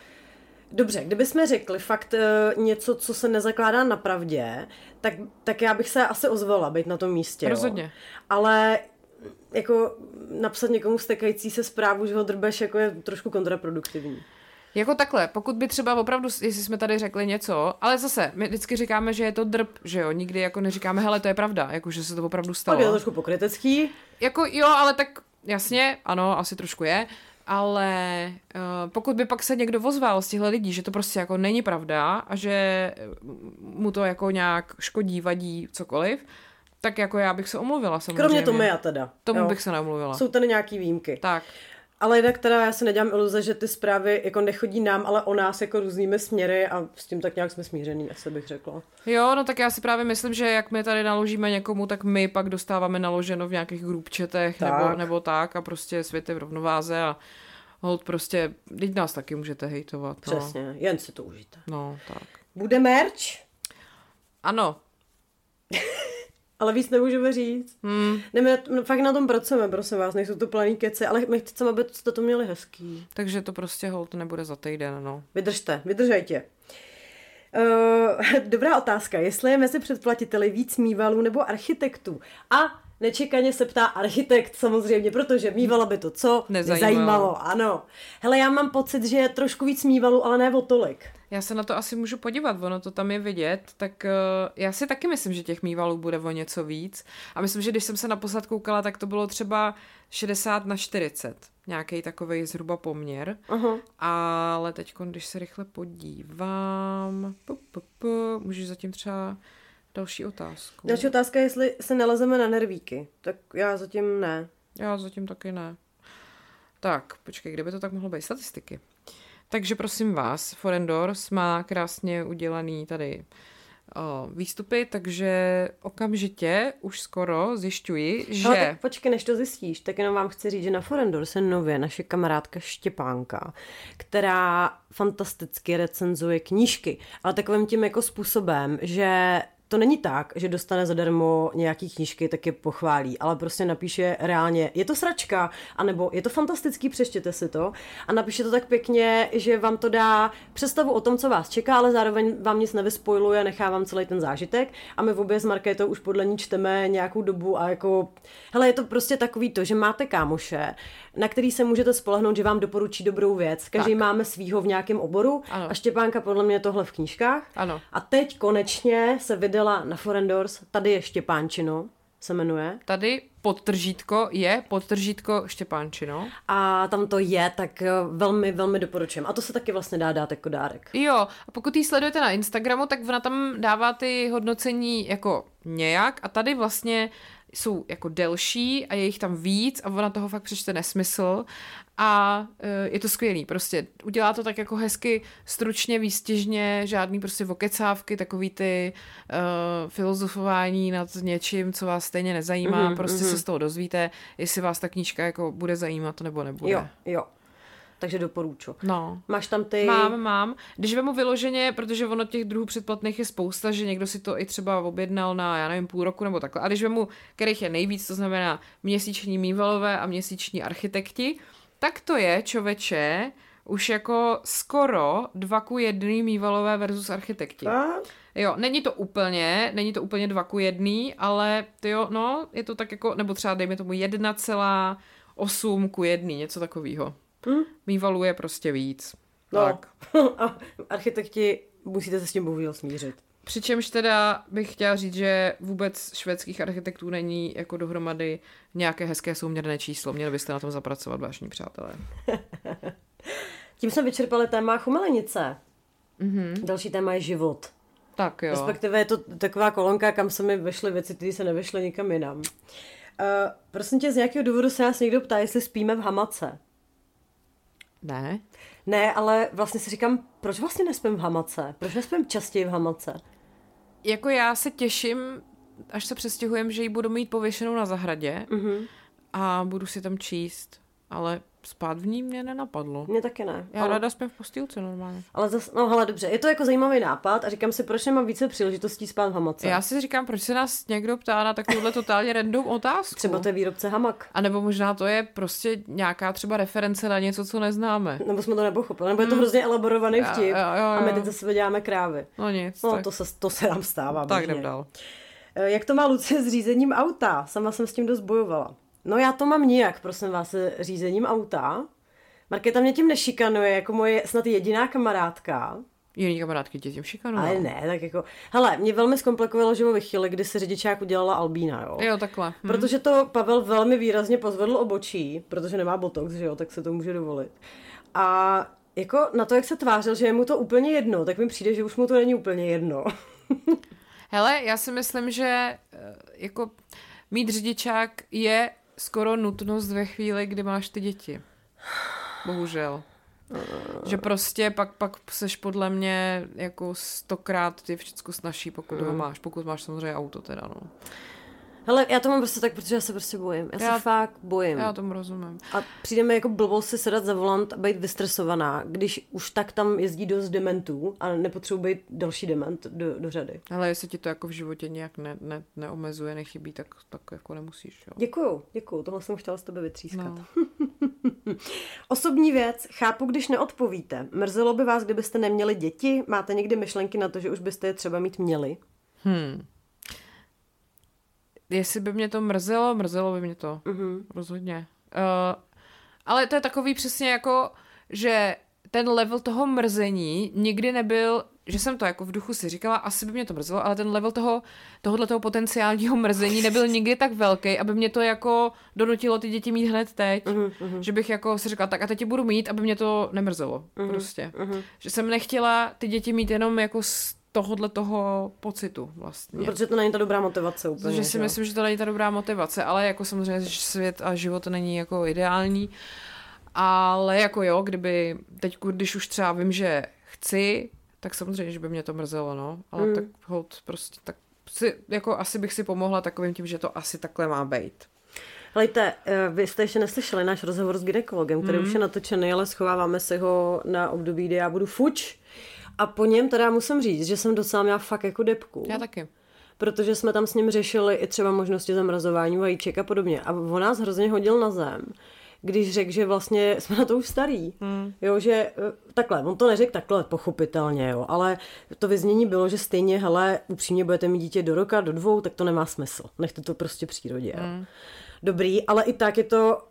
Dobře, kdybychom řekli fakt uh, něco, co se nezakládá na pravdě, tak, tak já bych se asi ozvala být na tom místě. Rozhodně. Jo. Ale jako napsat někomu stekající se zprávu, že ho drbeš, jako je trošku kontraproduktivní. Jako takhle, pokud by třeba opravdu, jestli jsme tady řekli něco, ale zase, my vždycky říkáme, že je to drb, že jo, nikdy jako neříkáme, hele, to je pravda, jako že se to opravdu stalo. Tak je to trošku pokrytecký. Jako jo, ale tak jasně, ano, asi trošku je, ale uh, pokud by pak se někdo vozval z těchto lidí, že to prostě jako není pravda a že mu to jako nějak škodí, vadí, cokoliv, tak jako já bych se omluvila samozřejmě. Kromě tomu já teda. Tomu jo. bych se neomluvila. Jsou tady nějaký výjimky. Tak. Ale jinak teda já se nedělám iluze, že ty zprávy jako nechodí nám, ale o nás jako různými směry a s tím tak nějak jsme smířený, asi bych řekla. Jo, no tak já si právě myslím, že jak my tady naložíme někomu, tak my pak dostáváme naloženo v nějakých grupčetech. Nebo, nebo tak a prostě svět je v rovnováze a hold prostě, teď nás taky můžete hejtovat. No. Přesně, jen si to užijte. No, tak. Bude merch? Ano. (laughs) Ale víc nemůžeme říct. Hmm. Ne, my no, fakt na tom pracujeme, prosím vás, nejsou to planý keci, ale my chceme, aby jste to měli hezký. Takže to prostě hold nebude za týden, no. Vydržte, vydržejte. Uh, (laughs) dobrá otázka. Jestli je mezi předplatiteli víc mývalů nebo architektů? A nečekaně se ptá architekt samozřejmě, protože mývala by to co? Nezajímalo. Nezajímalo, ano. Hele, já mám pocit, že je trošku víc mývalů, ale ne o tolik. Já se na to asi můžu podívat, ono to tam je vidět, tak uh, já si taky myslím, že těch mývalů bude o něco víc. A myslím, že když jsem se naposled koukala, tak to bylo třeba 60 na 40, nějaký takový zhruba poměr. Uh-huh. Ale teď, když se rychle podívám, pu, pu, pu, můžeš zatím třeba další otázku. Další otázka je, jestli se nalezeme na nervíky. Tak já zatím ne. Já zatím taky ne. Tak, počkej, kde by to tak mohlo být? Statistiky. Takže prosím vás, Forendors má krásně udělaný tady o, výstupy, takže okamžitě už skoro zjišťuji, že... Ale tak počkej, než to zjistíš, tak jenom vám chci říct, že na Forendor se nově naše kamarádka Štěpánka, která fantasticky recenzuje knížky, ale takovým tím jako způsobem, že to není tak, že dostane zadarmo nějaký knížky, tak je pochválí, ale prostě napíše reálně, je to sračka, anebo je to fantastický, přeštěte si to a napíše to tak pěkně, že vám to dá představu o tom, co vás čeká, ale zároveň vám nic nevyspojluje, nechá vám celý ten zážitek a my v obě s Markétou už podle ní čteme nějakou dobu a jako, hele, je to prostě takový to, že máte kámoše, na který se můžete spolehnout, že vám doporučí dobrou věc. Každý tak. máme svýho v nějakém oboru ano. a Štěpánka podle mě tohle v knížkách. Ano. A teď konečně se vydala na Forendors, tady je Štěpánčino, se jmenuje. Tady podtržítko je podtržítko Štěpánčino. A tam to je, tak eh, velmi, velmi doporučujem. A to se taky vlastně dá dát jako dárek. Jo, a pokud ji sledujete na Instagramu, tak ona tam dává ty hodnocení jako nějak a tady vlastně jsou jako delší a je jich tam víc a ona toho fakt přečte nesmysl a uh, je to skvělý, prostě udělá to tak jako hezky, stručně, výstěžně, žádný prostě vokecávky, takový ty uh, filozofování nad něčím, co vás stejně nezajímá, mm-hmm, prostě mm-hmm. se z toho dozvíte, jestli vás ta knížka jako bude zajímat nebo nebude. Jo, jo takže doporučuji. No. Máš tam ty... Mám, mám. Když vemu vyloženě, protože ono těch druhů předplatných je spousta, že někdo si to i třeba objednal na, já nevím, půl roku nebo takhle. A když vemu, kterých je nejvíc, to znamená měsíční mývalové a měsíční architekti, tak to je, čoveče, už jako skoro dva ku jedný mývalové versus architekti. A? Jo, není to úplně, není to úplně dva ku jedný, ale ty jo, no, je to tak jako, nebo třeba dejme tomu 1,8 ku jedný, něco takového. Hmm? Mývalů je prostě víc. No. Tak. (laughs) a architekti musíte se s tím bohužel smířit. Přičemž teda bych chtěla říct, že vůbec švédských architektů není jako dohromady nějaké hezké souměrné číslo. Měli byste na tom zapracovat, vážní přátelé. (laughs) Tím jsme vyčerpali téma chumelenice. Mm-hmm. Další téma je život. Tak jo. Respektive je to taková kolonka, kam se mi vešly věci, které se nevešly nikam jinam. Uh, prosím tě, z nějakého důvodu se nás někdo ptá, jestli spíme v hamace. Ne. Ne, ale vlastně si říkám, proč vlastně nespím v hamace? Proč nespím častěji v hamace? Jako já se těším, až se přestěhujem, že ji budu mít pověšenou na zahradě mm-hmm. a budu si tam číst, ale spát v ní mě nenapadlo. Mě taky ne. Já ale... ráda spím v postýlce normálně. Ale zase, no hele, dobře, je to jako zajímavý nápad a říkám si, proč nemám více příležitostí spát v hamace. Já si říkám, proč se nás někdo ptá na takovouhle totálně random otázku. Třeba to je výrobce hamak. A nebo možná to je prostě nějaká třeba reference na něco, co neznáme. Nebo jsme to nepochopili, nebo je to hmm. hrozně elaborovaný vtip jo, jo, jo, jo. a my teď zase děláme krávy. No nic. No tak. to se, to se nám stává. Tak jdem dál. Eh, jak to má Lucie s řízením auta? Sama jsem s tím dost bojovala. No já to mám nijak, prosím vás, se řízením auta. Markéta mě tím nešikanuje, jako moje snad jediná kamarádka. Jiný kamarádky tě tím šikanují. Ale ne, tak jako... Hele, mě velmi zkomplikovalo život ve chvíli, kdy se řidičák udělala Albína, jo. Jo, takhle. Hm. Protože to Pavel velmi výrazně pozvedl obočí, protože nemá botox, že jo, tak se to může dovolit. A jako na to, jak se tvářil, že je mu to úplně jedno, tak mi přijde, že už mu to není úplně jedno. (laughs) Hele, já si myslím, že eh, jako mít řidičák je skoro nutnost ve chvíli, kdy máš ty děti bohužel. Že prostě pak, pak seš podle mě jako stokrát ty všechno snaží, pokud mm. ho máš, pokud máš samozřejmě auto teda, no. Hele, já to mám prostě tak, protože já se prostě bojím. Já, já se fakt bojím. Já tomu rozumím. A přijde mi jako blbou si sedat za volant a být vystresovaná, když už tak tam jezdí dost dementů a nepotřebuji být další dement do, do řady. Ale jestli ti to jako v životě nějak ne, ne, neomezuje, nechybí, tak, tak jako nemusíš. Jo. Děkuju, děkuju. Tohle jsem chtěla s tebe vytřískat. No. (laughs) Osobní věc, chápu, když neodpovíte. Mrzelo by vás, kdybyste neměli děti? Máte někdy myšlenky na to, že už byste je třeba mít měli? Hmm jestli by mě to mrzelo, mrzelo by mě to. Mm-hmm. Rozhodně. Uh, ale to je takový přesně jako, že ten level toho mrzení nikdy nebyl, že jsem to jako v duchu si říkala, asi by mě to mrzelo, ale ten level toho, tohohle toho potenciálního mrzení nebyl (laughs) nikdy tak velký, aby mě to jako donutilo ty děti mít hned teď. Mm-hmm. Že bych jako si říkala, tak a teď budu mít, aby mě to nemrzelo. Mm-hmm. Prostě. Mm-hmm. Že jsem nechtěla ty děti mít jenom jako tohohle toho pocitu vlastně. Protože to není ta dobrá motivace úplně. Takže si myslím, že to není ta dobrá motivace, ale jako samozřejmě že svět a život není jako ideální. Ale jako jo, kdyby teď, když už třeba vím, že chci, tak samozřejmě, že by mě to mrzelo, no. Ale mm. tak hold, prostě tak si, jako asi bych si pomohla takovým tím, že to asi takhle má být. Hlejte, eh, vy jste ještě neslyšeli náš rozhovor s ginekologem, který mm. už je natočený, ale schováváme si ho na období, kdy já budu fuč. A po něm teda musím říct, že jsem docela měla fakt jako depku. Já taky. Protože jsme tam s ním řešili i třeba možnosti zamrazování vajíček a podobně. A on nás hrozně hodil na zem když řekl, že vlastně (laughs) jsme na to už starý. Hmm. Jo, že eh, takhle, on to neřekl takhle pochopitelně, jo, ale to vyznění bylo, že stejně, hele, upřímně budete mít dítě do roka, do dvou, tak to nemá smysl. Nechte to prostě přírodě. Hmm. Dobrý, ale i tak je to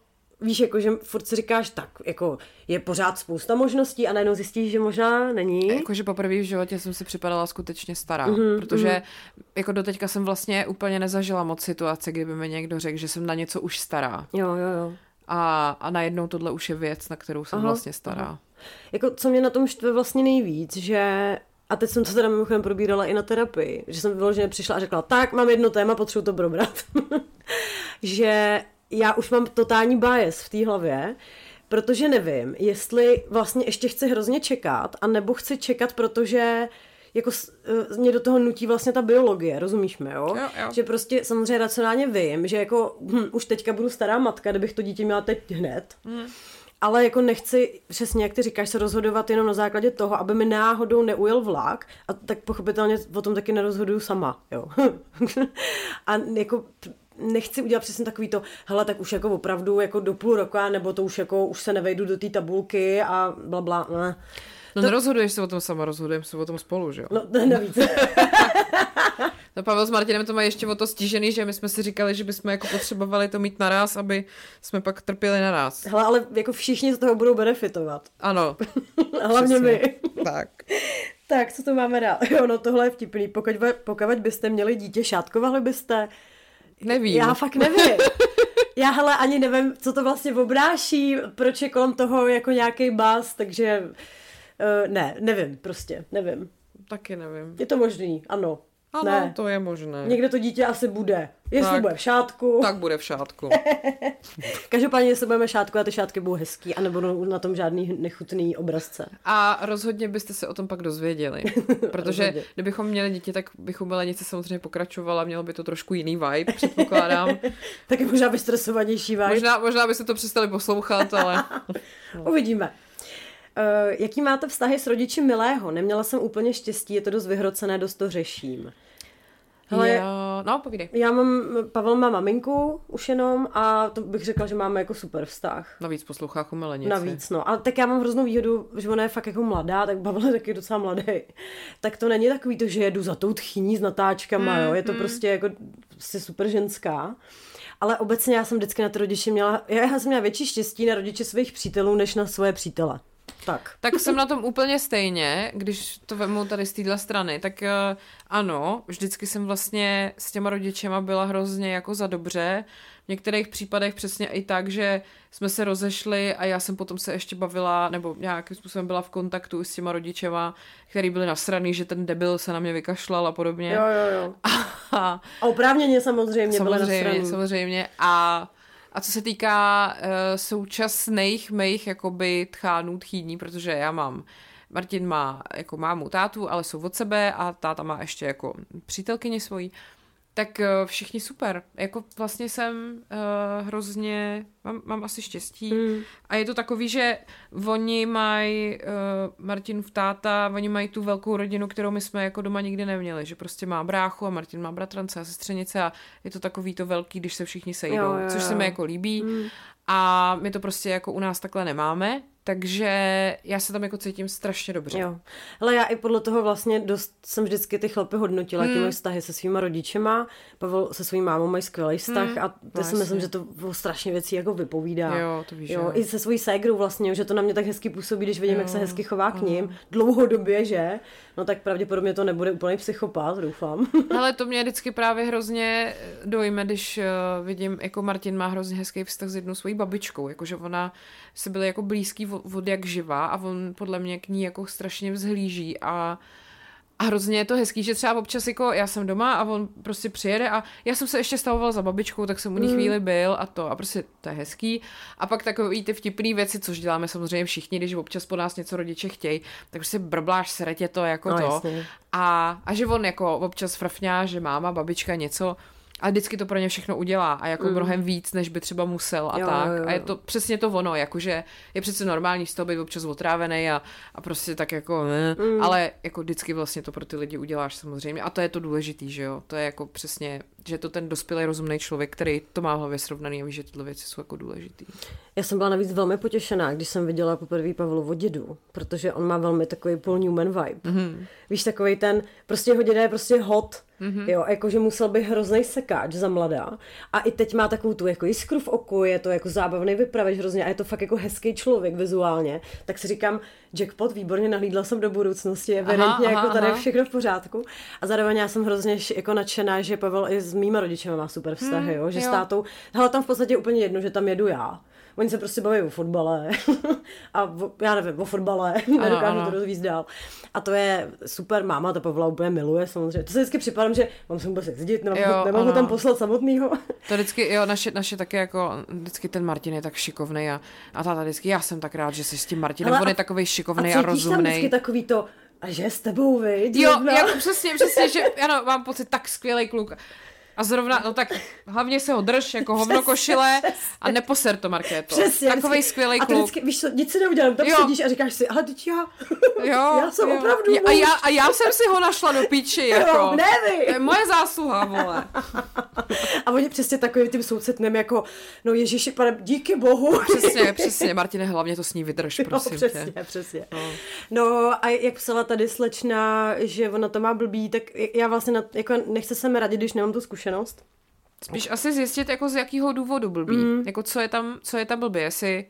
víš, jako, že furt si říkáš, tak, jako, je pořád spousta možností a najednou zjistíš, že možná není. Jakože poprvé v životě jsem si připadala skutečně stará, mm-hmm, protože mm-hmm. jako doteďka jsem vlastně úplně nezažila moc situace, kdyby mi někdo řekl, že jsem na něco už stará. Jo, jo, jo. A, a najednou tohle už je věc, na kterou jsem aha, vlastně stará. Aha. Jako, co mě na tom štve vlastně nejvíc, že a teď jsem to teda mimochodem probírala i na terapii, že jsem vyloženě přišla a řekla, tak, mám jedno téma, potřebuji to probrat. (laughs) že já už mám totální bias v té hlavě, protože nevím, jestli vlastně ještě chci hrozně čekat, a nebo chci čekat, protože jako uh, mě do toho nutí vlastně ta biologie, rozumíš mi, jo? jo, jo. Že prostě samozřejmě racionálně vím, že jako hm, už teďka budu stará matka, kdybych to dítě měla teď hned. Mm. Ale jako nechci, přesně jak ty říkáš, se rozhodovat jenom na základě toho, aby mi náhodou neujel vlak a tak pochopitelně o tom taky nerozhoduju sama, jo. (laughs) a jako nechci udělat přesně takový to, hele, tak už jako opravdu jako do půl roka, nebo to už jako už se nevejdu do té tabulky a bla, bla, ne. No to... nerozhoduješ se o tom sama, rozhodujeme se o tom spolu, že jo? No, navíc. (laughs) No Pavel s Martinem to mají ještě o to stížený, že my jsme si říkali, že bychom jako potřebovali to mít naraz, aby jsme pak trpěli naraz. Hele, ale jako všichni z toho budou benefitovat. Ano. (laughs) Hlavně my. tak. tak, co to máme dál? Jo, no tohle je vtipný. Pokud, pokud byste měli dítě, šátkovali byste? Nevím. Já fakt nevím. (laughs) Já hele ani nevím, co to vlastně obnáší, proč je kolem toho jako nějaký bás, takže uh, ne, nevím, prostě, nevím. Taky nevím. Je to možný, ano. Ano, ne. to je možné. Někde to dítě asi bude. Jestli tak, bude v šátku. Tak bude v šátku. (laughs) Každopádně, jestli budeme šátku a ty šátky budou hezký a nebudou na tom žádný nechutný obrazce. A rozhodně byste se o tom pak dozvěděli. (laughs) Protože kdybychom měli děti, tak bychom byla něco samozřejmě pokračovala, mělo by to trošku jiný vibe, předpokládám. (laughs) Taky možná by stresovanější vibe. Možná, možná byste to přestali poslouchat, ale... Uvidíme. Uh, jaký máte vztahy s rodiči Milého? Neměla jsem úplně štěstí, je to dost vyhrocené, dost to řeším. Hele, jo, no, povídej. Já mám, Pavel má maminku už jenom a to bych řekla, že máme jako super vztah. Navíc poslouchá jako milenici. Navíc, no. A tak já mám hroznou výhodu, že ona je fakt jako mladá, tak Pavel je taky docela mladý. Tak to není takový to, že jedu za tou tchyní s natáčkama, mm, jo. Je to mm. prostě jako prostě super ženská. Ale obecně já jsem vždycky na ty rodiče měla, já jsem měla větší štěstí na rodiče svých přítelů, než na svoje přítele. Tak. (laughs) tak jsem na tom úplně stejně, když to vemu tady z téhle strany, tak uh, ano, vždycky jsem vlastně s těma rodičema byla hrozně jako za dobře. V některých případech přesně i tak, že jsme se rozešli a já jsem potom se ještě bavila, nebo nějakým způsobem byla v kontaktu s těma rodičema, který byli nasraný, že ten debil se na mě vykašlal a podobně. Jo, jo, jo. (laughs) A, a oprávněně samozřejmě, samozřejmě byly nasraný. Samozřejmě. A a co se týká uh, současných mých jakoby tchánů tchýní, protože já mám Martin má jako mámu tátu, ale jsou od sebe a táta má ještě jako přítelkyni svojí, tak uh, všichni super. Jako vlastně jsem uh, hrozně, mám, mám asi štěstí. Mm. A je to takový, že oni mají, uh, v táta, oni mají tu velkou rodinu, kterou my jsme jako doma nikdy neměli. Že prostě má bráchu a Martin má bratrance a sestřenice a je to takový to velký, když se všichni sejdou. Jo, jo, jo. Což se mi jako líbí. Mm. A my to prostě jako u nás takhle nemáme. Takže já se tam jako cítím strašně dobře. Jo. Ale já i podle toho vlastně dost jsem vždycky ty chlapy hodnotila, hmm. jaký mají vztahy se svýma rodičema. Pavel se svým mámou mají skvělý vztah hmm. a to si myslím, že to o strašně věcí jako vypovídá. Jo, to víš, jo. jo. I se svojí ségrou vlastně, že to na mě tak hezky působí, když vidím, jo. jak se hezky chová k ním. Dlouhodobě, že? No tak pravděpodobně to nebude úplný psychopat, doufám. (laughs) Ale to mě vždycky právě hrozně dojme, když uh, vidím, jako Martin má hrozně hezký vztah s jednou svojí babičkou, jakože ona se byly jako blízký od, jak živá a on podle mě k ní jako strašně vzhlíží a a hrozně je to hezký, že třeba občas jako já jsem doma a on prostě přijede a já jsem se ještě stavoval za babičkou, tak jsem u ní mm. chvíli byl a to a prostě to je hezký. A pak takový ty vtipný věci, což děláme samozřejmě všichni, když občas po nás něco rodiče chtějí, tak prostě brbláš, sretě to jako no, to. A, a že on jako občas frfňá, že máma, babička něco, a vždycky to pro ně všechno udělá a jako mm. mnohem víc, než by třeba musel a jo, tak. Jo, jo. A je to přesně to ono, jakože je přece normální z toho být občas otrávený a, a prostě tak jako ne, mm. ale jako vždycky vlastně to pro ty lidi uděláš samozřejmě a to je to důležitý, že jo, to je jako přesně, že to ten dospělý rozumný člověk, který to má v hlavě srovnaný a ví, že tyhle věci jsou jako důležitý. Já jsem byla navíc velmi potěšená, když jsem viděla poprvé Pavlovo dědu, protože on má velmi takový Paul Newman vibe. Mm-hmm. Víš, takový ten, prostě jeho děda je prostě hot, Mm-hmm. Jo, jakože musel být hrozný sekáč za mladá. A i teď má takovou tu jako jiskru v oku, je to jako zábavný vypraveč hrozně a je to fakt jako hezký člověk vizuálně. Tak si říkám, jackpot, výborně nahlídla jsem do budoucnosti, evidentně aha, jako tady aha. všechno v pořádku. A zároveň já jsem hrozně jako nadšená, že Pavel i s mýma rodičemi má super vztahy, hmm, jo, že jo. s tátou, hele, tam v podstatě úplně jedno, že tam jedu já. Oni se prostě baví o fotbale (laughs) a o, já nevím, o fotbale, (laughs) nedokážu to rozvíct dál. A to je super, máma to Pavla úplně miluje samozřejmě. To se vždycky připadám, že mám se vůbec jezdit, nemám, nemám ho tam poslat samotnýho. (laughs) to vždycky, jo, naše, naše také jako, vždycky ten Martin je tak šikovný a, a táta vždycky, já jsem tak rád, že jsi s tím Martinem, Ale on je takový šikovný a, a rozumný. tam vždycky takový to, a že s tebou, viď? Jo, jako přesně, přesně, že ano, mám pocit, tak skvělý kluk. A zrovna, no tak hlavně se ho drž jako hovno košile a neposer to, Markéto. Přesně. Takový skvělý kluk. A vždycky, víš co, nic si neudělám, tam jo. sedíš a říkáš si, ale teď já, (laughs) jo, já jsem jo. opravdu a já, a já jsem si ho našla do píči, (laughs) jako. Jo, ne vy. To je moje zásluha, vole. a oni přesně takovým tím soucitnem jako, no Ježíši, pane, díky bohu. (laughs) Přesně, přesně, Martine, hlavně to s ní vydrž, prosím jo, přesně, tě. přesně. No. no a jak psala tady slečna, že ona to má blbý, tak já vlastně na, jako nechce se mi radit, když nemám tu zkušenost. Spíš asi zjistit, jako z jakého důvodu blbý. Mm. Jako co je tam, co je tam blbý, jestli...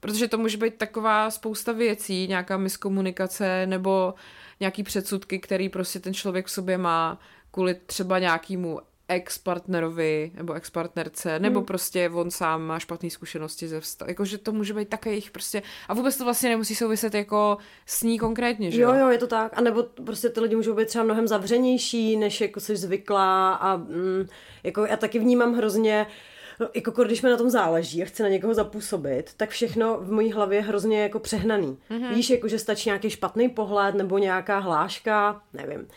Protože to může být taková spousta věcí, nějaká miskomunikace nebo nějaký předsudky, který prostě ten člověk v sobě má kvůli třeba nějakému ex-partnerovi nebo ex-partnerce, nebo hmm. prostě on sám má špatné zkušenosti ze vztahu. Jakože to může být takových prostě... A vůbec to vlastně nemusí souviset jako s ní konkrétně, že jo? Jo, je to tak. A nebo prostě ty lidi můžou být třeba mnohem zavřenější, než jako jsi zvyklá a mm, jako já taky vnímám hrozně No, jako když mi na tom záleží a chci na někoho zapůsobit, tak všechno v mojí hlavě je hrozně jako přehnaný. Mm-hmm. Víš, jako že stačí nějaký špatný pohled nebo nějaká hláška, nevím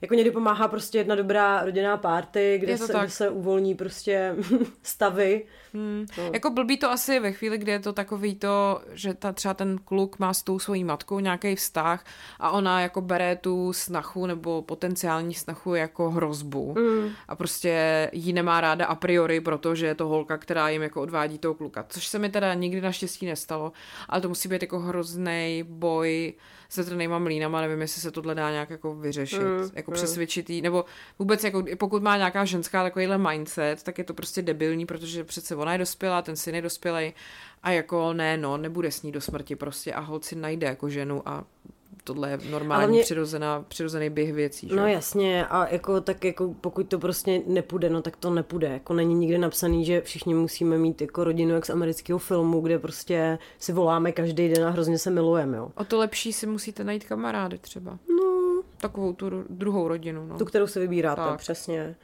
jako někdy pomáhá prostě jedna dobrá rodinná party, kde, se, kde se uvolní prostě (laughs) stavy. Hmm. No. Jako blbý to asi ve chvíli, kdy je to takový to, že ta, třeba ten kluk má s tou svojí matkou nějaký vztah a ona jako bere tu snachu nebo potenciální snachu jako hrozbu mm. a prostě jí nemá ráda a priori, protože je to holka, která jim jako odvádí toho kluka. Což se mi teda nikdy naštěstí nestalo, ale to musí být jako hrozný boj s větrnýma mlínama, nevím, jestli se tohle dá nějak jako vyřešit, mm, jako mm. přesvědčitý, nebo vůbec jako, pokud má nějaká ženská takovýhle mindset, tak je to prostě debilní, protože přece ona je dospělá, ten syn je dospělý a jako ne, no, nebude s ní do smrti prostě a holci najde jako ženu a tohle je normální, mě... přirozená, přirozený běh věcí. Že? No jasně, a jako tak jako pokud to prostě nepůjde, no tak to nepůjde. Jako není nikdy napsaný, že všichni musíme mít jako rodinu jak z amerického filmu, kde prostě si voláme každý den a hrozně se milujeme, jo. O to lepší si musíte najít kamarády třeba. No. Takovou tu druhou rodinu, no. Tu, kterou si vybíráte, tak. přesně.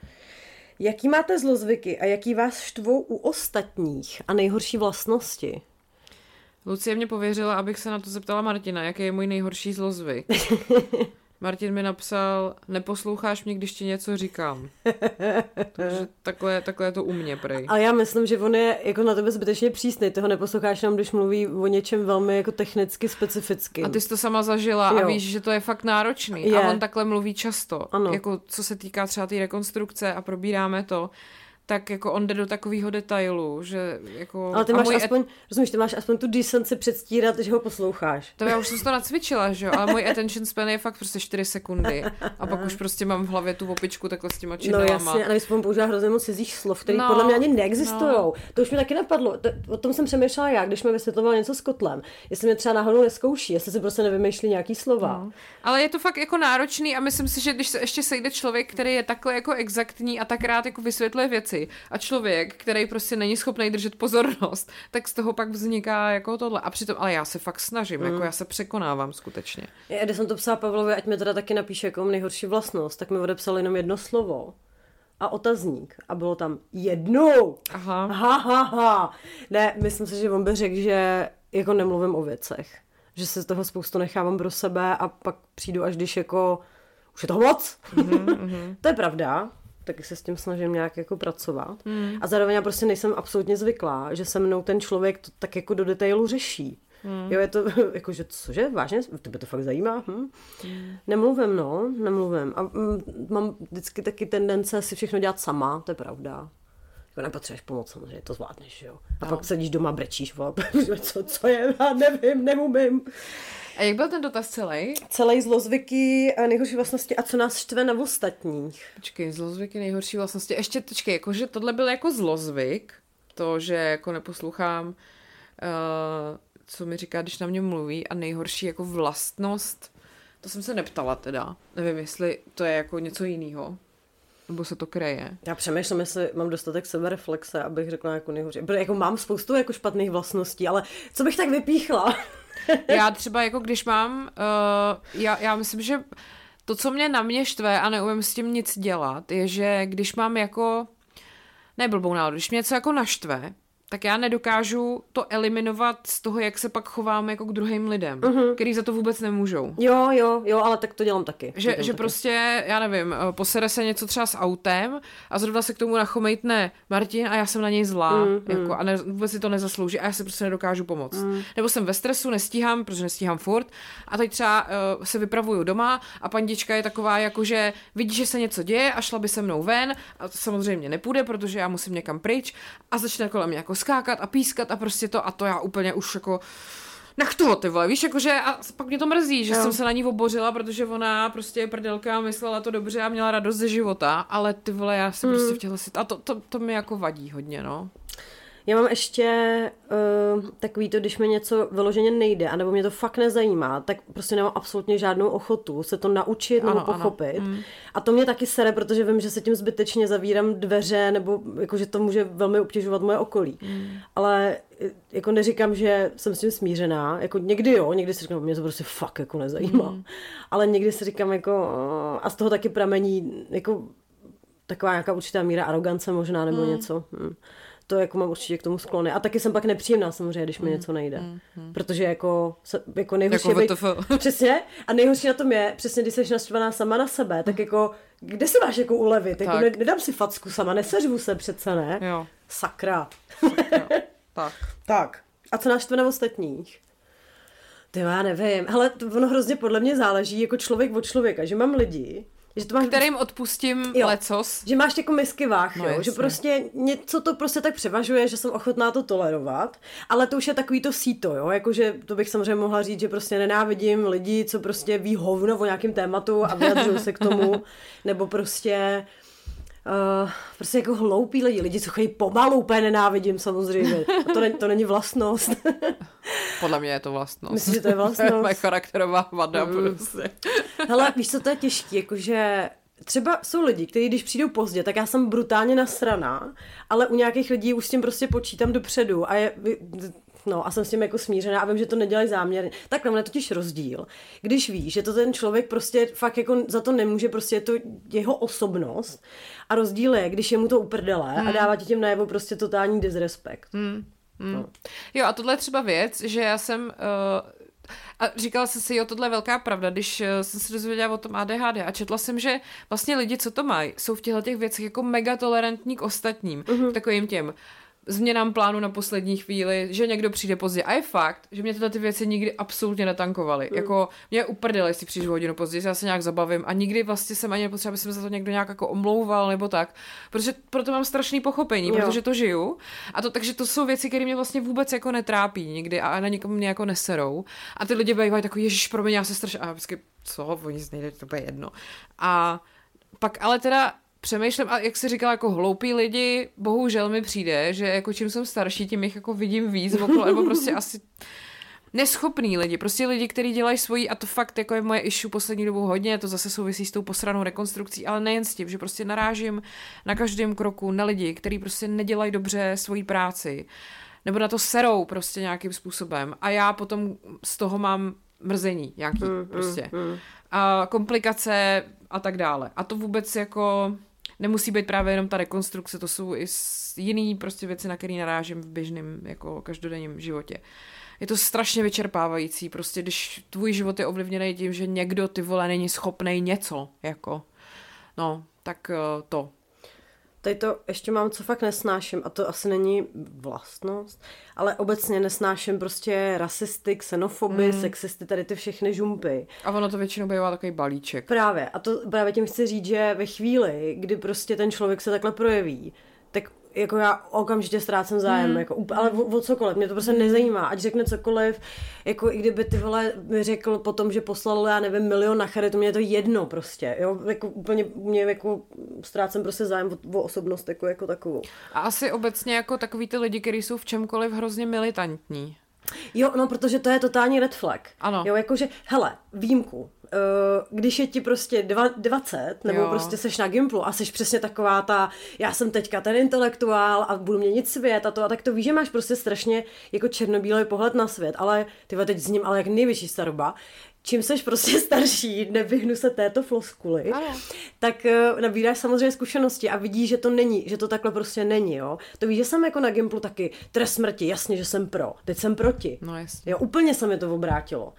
Jaký máte zlozvyky a jaký vás štvou u ostatních a nejhorší vlastnosti? Lucie mě pověřila, abych se na to zeptala Martina, jaký je můj nejhorší zlozvyk. (laughs) Martin mi napsal, neposloucháš mě, když ti něco říkám. Takže (laughs) takhle, takhle je to u mě, prej. A já myslím, že on je jako na tebe zbytečně přísný. Ty ho neposloucháš jenom, když mluví o něčem velmi jako technicky specificky. A ty jsi to sama zažila jo. a víš, že to je fakt náročný. Je. A on takhle mluví často. Ano. Jako co se týká třeba té rekonstrukce a probíráme to tak jako on jde do takového detailu, že jako... Ale ty máš aspoň, et... rozumíš, ty máš aspoň tu decenci předstírat, že ho posloucháš. To já už jsem to nacvičila, že jo, ale můj (laughs) attention span je fakt prostě 4 sekundy a pak už prostě mám v hlavě tu opičku takhle s těma činelama. No jasně, a navíc používá hrozně moc cizích slov, které no, podle mě ani neexistují. No. To už mi taky napadlo, to, o tom jsem přemýšlela já, když mi vysvětloval něco s kotlem. Jestli mě třeba náhodou neskouší, jestli si prostě nevymýšlí nějaký slova. No. Ale je to fakt jako náročný a myslím si, že když se ještě sejde člověk, který je takhle jako exaktní a tak rád jako vysvětluje věci, věci a člověk, který prostě není schopný držet pozornost, tak z toho pak vzniká jako tohle. A přitom, ale já se fakt snažím, jako mm. jako já se překonávám skutečně. Já, když jsem to psala Pavlovi, ať mi teda taky napíše jako nejhorší vlastnost, tak mi odepsal jenom jedno slovo a otazník. A bylo tam jednou. Aha. Ha, ha, ha. Ne, myslím si, že on by řekl, že jako nemluvím o věcech. Že se z toho spoustu nechávám pro sebe a pak přijdu, až když jako už je toho moc. Mm-hmm. (laughs) to je pravda taky se s tím snažím nějak jako pracovat. Mm. A zároveň já prostě nejsem absolutně zvyklá, že se mnou ten člověk to tak jako do detailu řeší. Mm. Jo, je to, (laughs) jako, že cože, vážně, tebe to fakt zajímá? Hm? Mm. Nemluvím, no, nemluvím. A mm, mám vždycky taky tendence si všechno dělat sama, to je pravda. Jako nepotřebuješ pomoc, samozřejmě, to zvládneš, jo. A no. pak sedíš doma, brečíš, vole, (laughs) co, co je, já nevím, neumím. A jak byl ten dotaz celý? Celý zlozvyky a nejhorší vlastnosti a co nás štve na ostatních. Počkej, zlozvyky, nejhorší vlastnosti. Ještě, počkej, jakože tohle byl jako zlozvyk, to, že jako neposlouchám, uh, co mi říká, když na mě mluví a nejhorší jako vlastnost, to jsem se neptala teda. Nevím, jestli to je jako něco jiného. Nebo se to kreje? Já přemýšlím, jestli mám dostatek sebereflexe, abych řekla jako nejhorší. Protože jako mám spoustu jako špatných vlastností, ale co bych tak vypíchla? (laughs) já třeba jako když mám, uh, já, já myslím, že to, co mě na mě štve a neumím s tím nic dělat, je, že když mám jako, ne blbou náladu, když mě něco jako naštve, tak já nedokážu to eliminovat z toho, jak se pak chováme jako k druhým lidem, uh-huh. který za to vůbec nemůžou. Jo, jo, jo, ale tak to dělám taky. Že, dělám že taky. prostě, já nevím, eh, posere se něco třeba s autem a zrovna se k tomu nachomejtne Martin a já jsem na něj zlá, mm, jako, a ne, vůbec si to nezaslouží a já se prostě nedokážu pomoct. Mm. Nebo jsem ve stresu, nestíhám, protože nestíhám furt a teď třeba uh, se vypravuju doma a pandička je taková, jako že vidí, že se něco děje a šla by se mnou ven a to samozřejmě nepůjde, protože já musím někam pryč a začne kolem mě jako skákat a pískat a prostě to a to já úplně už jako nech toho, ty vole, víš, jakože a pak mě to mrzí, že jo. jsem se na ní obořila, protože ona prostě je prdelka a myslela to dobře a měla radost ze života, ale ty vole, já jsem mm. prostě v těchto a to, to, to mi jako vadí hodně, no. Já mám ještě uh, takový to, když mi něco vyloženě nejde, anebo mě to fakt nezajímá, tak prostě nemám absolutně žádnou ochotu se to naučit ano, nebo pochopit. Ano. Mm. A to mě taky sere, protože vím, že se tím zbytečně zavírám dveře, nebo jako, že to může velmi obtěžovat moje okolí. Mm. Ale jako neříkám, že jsem s tím smířená, jako někdy jo, někdy si říkám, mě to prostě fakt jako nezajímá. Mm. Ale někdy si říkám jako, a z toho taky pramení jako taková nějaká určitá míra arogance možná, nebo mm. něco. Mm to jako mám určitě k tomu sklony. A taky jsem pak nepříjemná samozřejmě, když mi mm, něco nejde. Mm, mm. Protože jako, jako nejhorší jako být, (laughs) Přesně. A nejhorší na tom je, přesně když jsi naštvaná sama na sebe, tak jako, kde si máš jako ulevit? Jako ne, nedám si facku sama, neseřvu se přece, ne? Jo. Sakra. tak. (laughs) tak. A co naštve na ostatních? Ty já nevím. Hele, to ono hrozně podle mě záleží jako člověk od člověka, že mám lidi, že to máš... Kterým odpustím jo, lecos. Že máš jako misky váh, no, jo? že prostě něco to prostě tak převažuje, že jsem ochotná to tolerovat, ale to už je takový to síto, jo, jakože to bych samozřejmě mohla říct, že prostě nenávidím lidi, co prostě ví hovno o nějakém tématu a vyjadřují se k tomu, (laughs) nebo prostě Uh, prostě jako hloupí lidi, lidi, co chodí pomalu, úplně nenávidím samozřejmě. A to, ne, to není vlastnost. (laughs) Podle mě je to vlastnost. Myslím, že to je (laughs) vlastnost. Moje charakterová vada mm. prostě. (laughs) Hele, víš, co to je těžké, jakože třeba jsou lidi, kteří když přijdou pozdě, tak já jsem brutálně nasraná, ale u nějakých lidí už s tím prostě počítám dopředu a je, No a jsem s tím jako smířená a vím, že to nedělají záměrně. Tak tam je totiž rozdíl. Když víš, že to ten člověk prostě fakt jako za to nemůže, prostě je to jeho osobnost a rozdíl je, když je mu to uprdele hmm. a dává ti tím najevo prostě totální disrespekt. Hmm. Hmm. No. Jo a tohle je třeba věc, že já jsem uh, a říkala jsem si, jo, tohle je velká pravda, když uh, jsem se dozvěděla o tom ADHD a četla jsem, že vlastně lidi, co to mají, jsou v těchto těch věcech jako mega tolerantní k ostatním, uh-huh. takovým těm změnám plánu na poslední chvíli, že někdo přijde pozdě. A je fakt, že mě tyhle ty věci nikdy absolutně netankovaly. Mm. Jako mě uprdele, jestli přijdeš hodinu později, já se nějak zabavím a nikdy vlastně jsem ani nepotřeba, aby jsem za to někdo nějak jako omlouval nebo tak. Protože proto mám strašný pochopení, jo. protože to žiju. A to takže to jsou věci, které mě vlastně vůbec jako netrápí nikdy a na nikomu mě jako neserou. A ty lidi bývají takový, ježiš, pro mě já se strašně, a vždycky, co, oni nejde, to bude jedno. A pak ale teda přemýšlím, a jak jsi říkala, jako hloupí lidi, bohužel mi přijde, že jako čím jsem starší, tím jich jako vidím víc okolo, nebo prostě asi neschopný lidi, prostě lidi, kteří dělají svoji, a to fakt jako je moje issue poslední dobou hodně, to zase souvisí s tou posranou rekonstrukcí, ale nejen s tím, že prostě narážím na každém kroku na lidi, kteří prostě nedělají dobře svoji práci, nebo na to serou prostě nějakým způsobem a já potom z toho mám mrzení nějaký mm, mm prostě. Mm, mm. A komplikace a tak dále. A to vůbec jako nemusí být právě jenom ta rekonstrukce, to jsou i jiný prostě věci, na které narážím v běžném jako každodenním životě. Je to strašně vyčerpávající, prostě když tvůj život je ovlivněný tím, že někdo ty vole není schopný něco, jako, no, tak eh, to. Tady to ještě mám, co fakt nesnáším, a to asi není vlastnost, ale obecně nesnáším prostě rasisty, xenofoby, mm. sexisty, tady ty všechny žumpy. A ono to většinou bývá takový balíček. Právě. A to právě tím chci říct, že ve chvíli, kdy prostě ten člověk se takhle projeví, jako já okamžitě ztrácím zájem, mm. jako, ale o, o cokoliv, mě to prostě nezajímá, ať řekne cokoliv, jako i kdyby ty vole mi řekl potom, že poslal, já nevím, milion na charitu, mě je to jedno prostě, jo, jako úplně mě jako ztrácím prostě zájem o, o osobnost jako, jako takovou. A asi obecně jako takový ty lidi, kteří jsou v čemkoliv hrozně militantní. Jo, no, protože to je totální red flag. Ano. Jo, jakože, hele, výjimku, Eh, když je ti prostě dva, 20, nebo jo. prostě seš na Gimplu a seš přesně taková ta, já jsem teďka ten intelektuál a budu měnit svět a to, a tak to víš, že máš prostě strašně jako černobílý pohled na svět, ale ty teď s ním ale jak největší staroba, čím seš prostě (laughs) starší, nevyhnu se této floskuli, ano. tak uh, nabíráš samozřejmě zkušenosti a vidíš, že to není, že to takhle prostě není, jo. To víš, že jsem jako na Gimplu taky trest smrti, jasně, že jsem pro, teď jsem proti. No jasně. Jo, úplně se mi to obrátilo.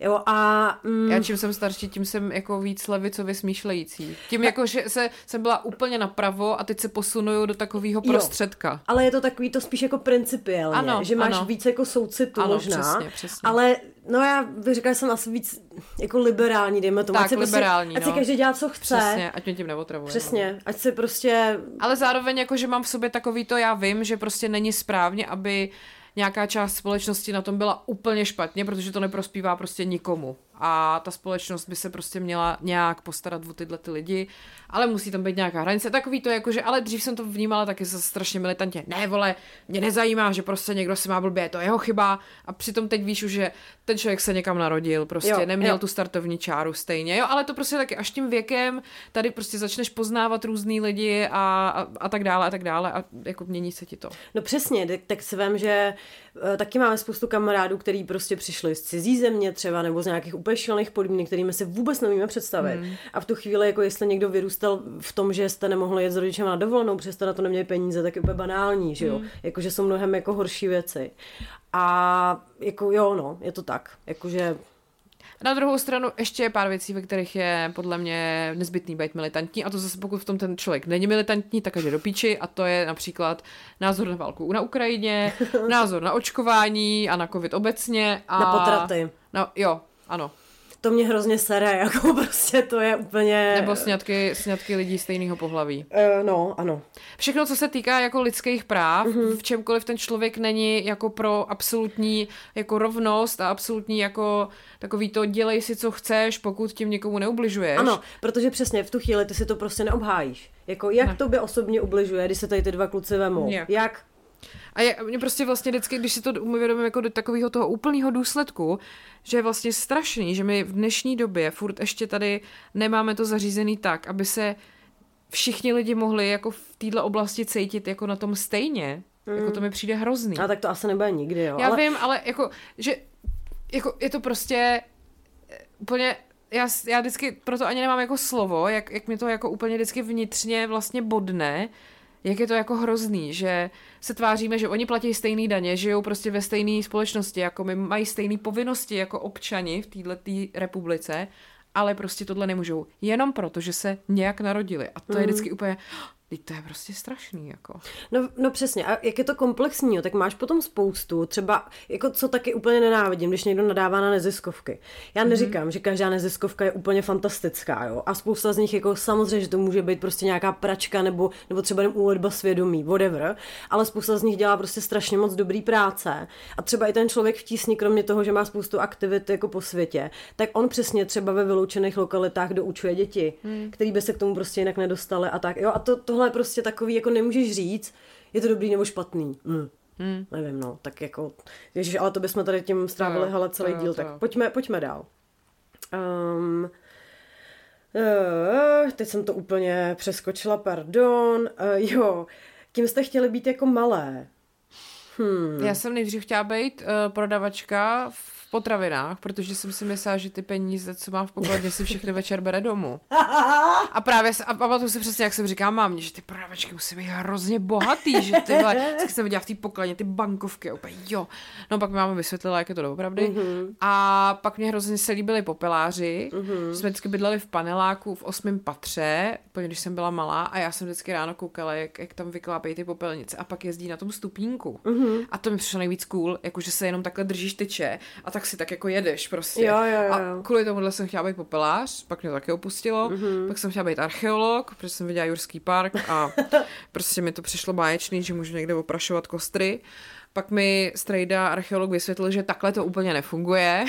Jo, a... Mm, Já čím jsem starší, tím jsem jako víc levicově smýšlející. Tím jako, že se, jsem byla úplně napravo a teď se posunuju do takového prostředka. Jo, ale je to takový to spíš jako principiálně, ano, že máš ano. víc jako soucitu ano, možná. Přesně, přesně. Ale no já bych říkala, že jsem asi víc jako liberální, dejme tomu. Tak, ať prostě- liberální, prostě, no. Ať si každý dělá, co chce. Přesně, ať mě tím neotravuje. Přesně, no. ať si prostě... Ale zároveň jako, že mám v sobě takový to, já vím, že prostě není správně, aby nějaká část společnosti na tom byla úplně špatně, protože to neprospívá prostě nikomu a ta společnost by se prostě měla nějak postarat o tyhle ty lidi, ale musí tam být nějaká hranice. Takový to jako, že ale dřív jsem to vnímala taky za strašně militantně. Ne, vole, mě nezajímá, že prostě někdo si má blbě, to je jeho chyba a přitom teď víš už, že ten člověk se někam narodil, prostě jo, neměl jo. tu startovní čáru stejně, jo, ale to prostě taky až tím věkem tady prostě začneš poznávat různý lidi a, a, a tak dále a tak dále a jako mění se ti to. No přesně, tak si vím, že uh, taky máme spoustu kamarádů, který prostě přišli z cizí země třeba nebo z nějakých úplně šílených podmínek, kterými se vůbec neumíme představit. Hmm. A v tu chvíli, jako jestli někdo vyrůstal v tom, že jste nemohli jet s rodičem na dovolenou, přesto na to neměli peníze, tak je úplně banální, že jo? Hmm. Jako, že jsou mnohem jako horší věci. A jako jo, no, je to tak. Jakože na druhou stranu ještě je pár věcí, ve kterých je podle mě nezbytný být militantní a to zase pokud v tom ten člověk není militantní, tak je do píči a to je například názor na válku na Ukrajině, (laughs) názor na očkování a na covid obecně. A na potraty. No, jo, ano. To mě hrozně sere, (laughs) jako prostě to je úplně... Nebo sňatky, sňatky lidí stejného pohlaví. Uh, no, ano. Všechno, co se týká jako lidských práv, uh-huh. v čemkoliv ten člověk není jako pro absolutní jako rovnost a absolutní jako takový to dělej si, co chceš, pokud tím někomu neubližuješ. Ano, protože přesně v tu chvíli ty si to prostě neobhájíš. Jako jak ne. tobě osobně ubližuje, když se tady ty dva kluci vemou? Jak? jak? A je, mě prostě vlastně vždycky, když si to uvědomím jako do takového toho úplného důsledku, že je vlastně strašný, že my v dnešní době furt ještě tady nemáme to zařízený tak, aby se všichni lidi mohli jako v této oblasti cítit jako na tom stejně. Mm. Jako to mi přijde hrozný. A tak to asi nebude nikdy, jo. Já ale... vím, ale jako, že jako je to prostě eh, úplně já, já vždycky proto ani nemám jako slovo, jak, jak mi to jako úplně vždycky vnitřně vlastně bodne, jak je to jako hrozný, že se tváříme, že oni platí stejný daně, žijou prostě ve stejné společnosti, jako my mají stejné povinnosti jako občani v této republice, ale prostě tohle nemůžou. Jenom proto, že se nějak narodili. A to mm. je mhm. vždycky úplně, Teď to je prostě strašný, jako. No, no přesně, a jak je to komplexní, jo, tak máš potom spoustu, třeba, jako co taky úplně nenávidím, když někdo nadává na neziskovky. Já mm-hmm. neříkám, že každá neziskovka je úplně fantastická, jo, a spousta z nich, jako samozřejmě, že to může být prostě nějaká pračka, nebo, nebo třeba jen úledba svědomí, whatever, ale spousta z nich dělá prostě strašně moc dobrý práce. A třeba i ten člověk v tísni, kromě toho, že má spoustu aktivit jako po světě, tak on přesně třeba ve vyloučených lokalitách doučuje děti, mm. který by se k tomu prostě jinak nedostali a tak. Jo, a to, to tohle je prostě takový, jako nemůžeš říct, je to dobrý nebo špatný. Mm. Hmm. Nevím, no, tak jako, ježiš, ale to bychom tady tím strávili, no, hele, celý to díl, to tak pojďme, pojďme dál. Um, uh, teď jsem to úplně přeskočila, pardon. Uh, jo, kým jste chtěli být jako malé? Hmm. Já jsem nejdřív chtěla být uh, prodavačka v potravinách, protože jsem si myslela, že ty peníze, co mám v pokladně, si všechny večer bere domů. (laughs) A právě se, a pamatuju si přesně, jak jsem říkala mámě, že ty prodavačky musí být hrozně bohatý, že ty (laughs) vždycky jsem viděla v té pokladně ty bankovky, úplně jo. No pak mi máma vysvětlila, jak je to doopravdy. Mm-hmm. A pak mě hrozně se líbili popeláři, mm-hmm. jsme vždycky bydleli v paneláku v osmém patře, úplně když jsem byla malá a já jsem vždycky ráno koukala, jak, jak tam vyklápejí ty popelnice a pak jezdí na tom stupínku. Mm-hmm. A to mi přišlo nejvíc cool, jakože se jenom takhle držíš tyče a tak si tak jako jedeš prostě. Jo, jo, jo. A kvůli tomuhle jsem chtěla být popelář, pak mě to taky opustilo, mm-hmm. pak jsem chtěla být archeolog, protože jsem viděla Jurský park a (laughs) prostě mi to přišlo báječný, že můžu někde oprašovat kostry. Pak mi strejda archeolog vysvětlil, že takhle to úplně nefunguje.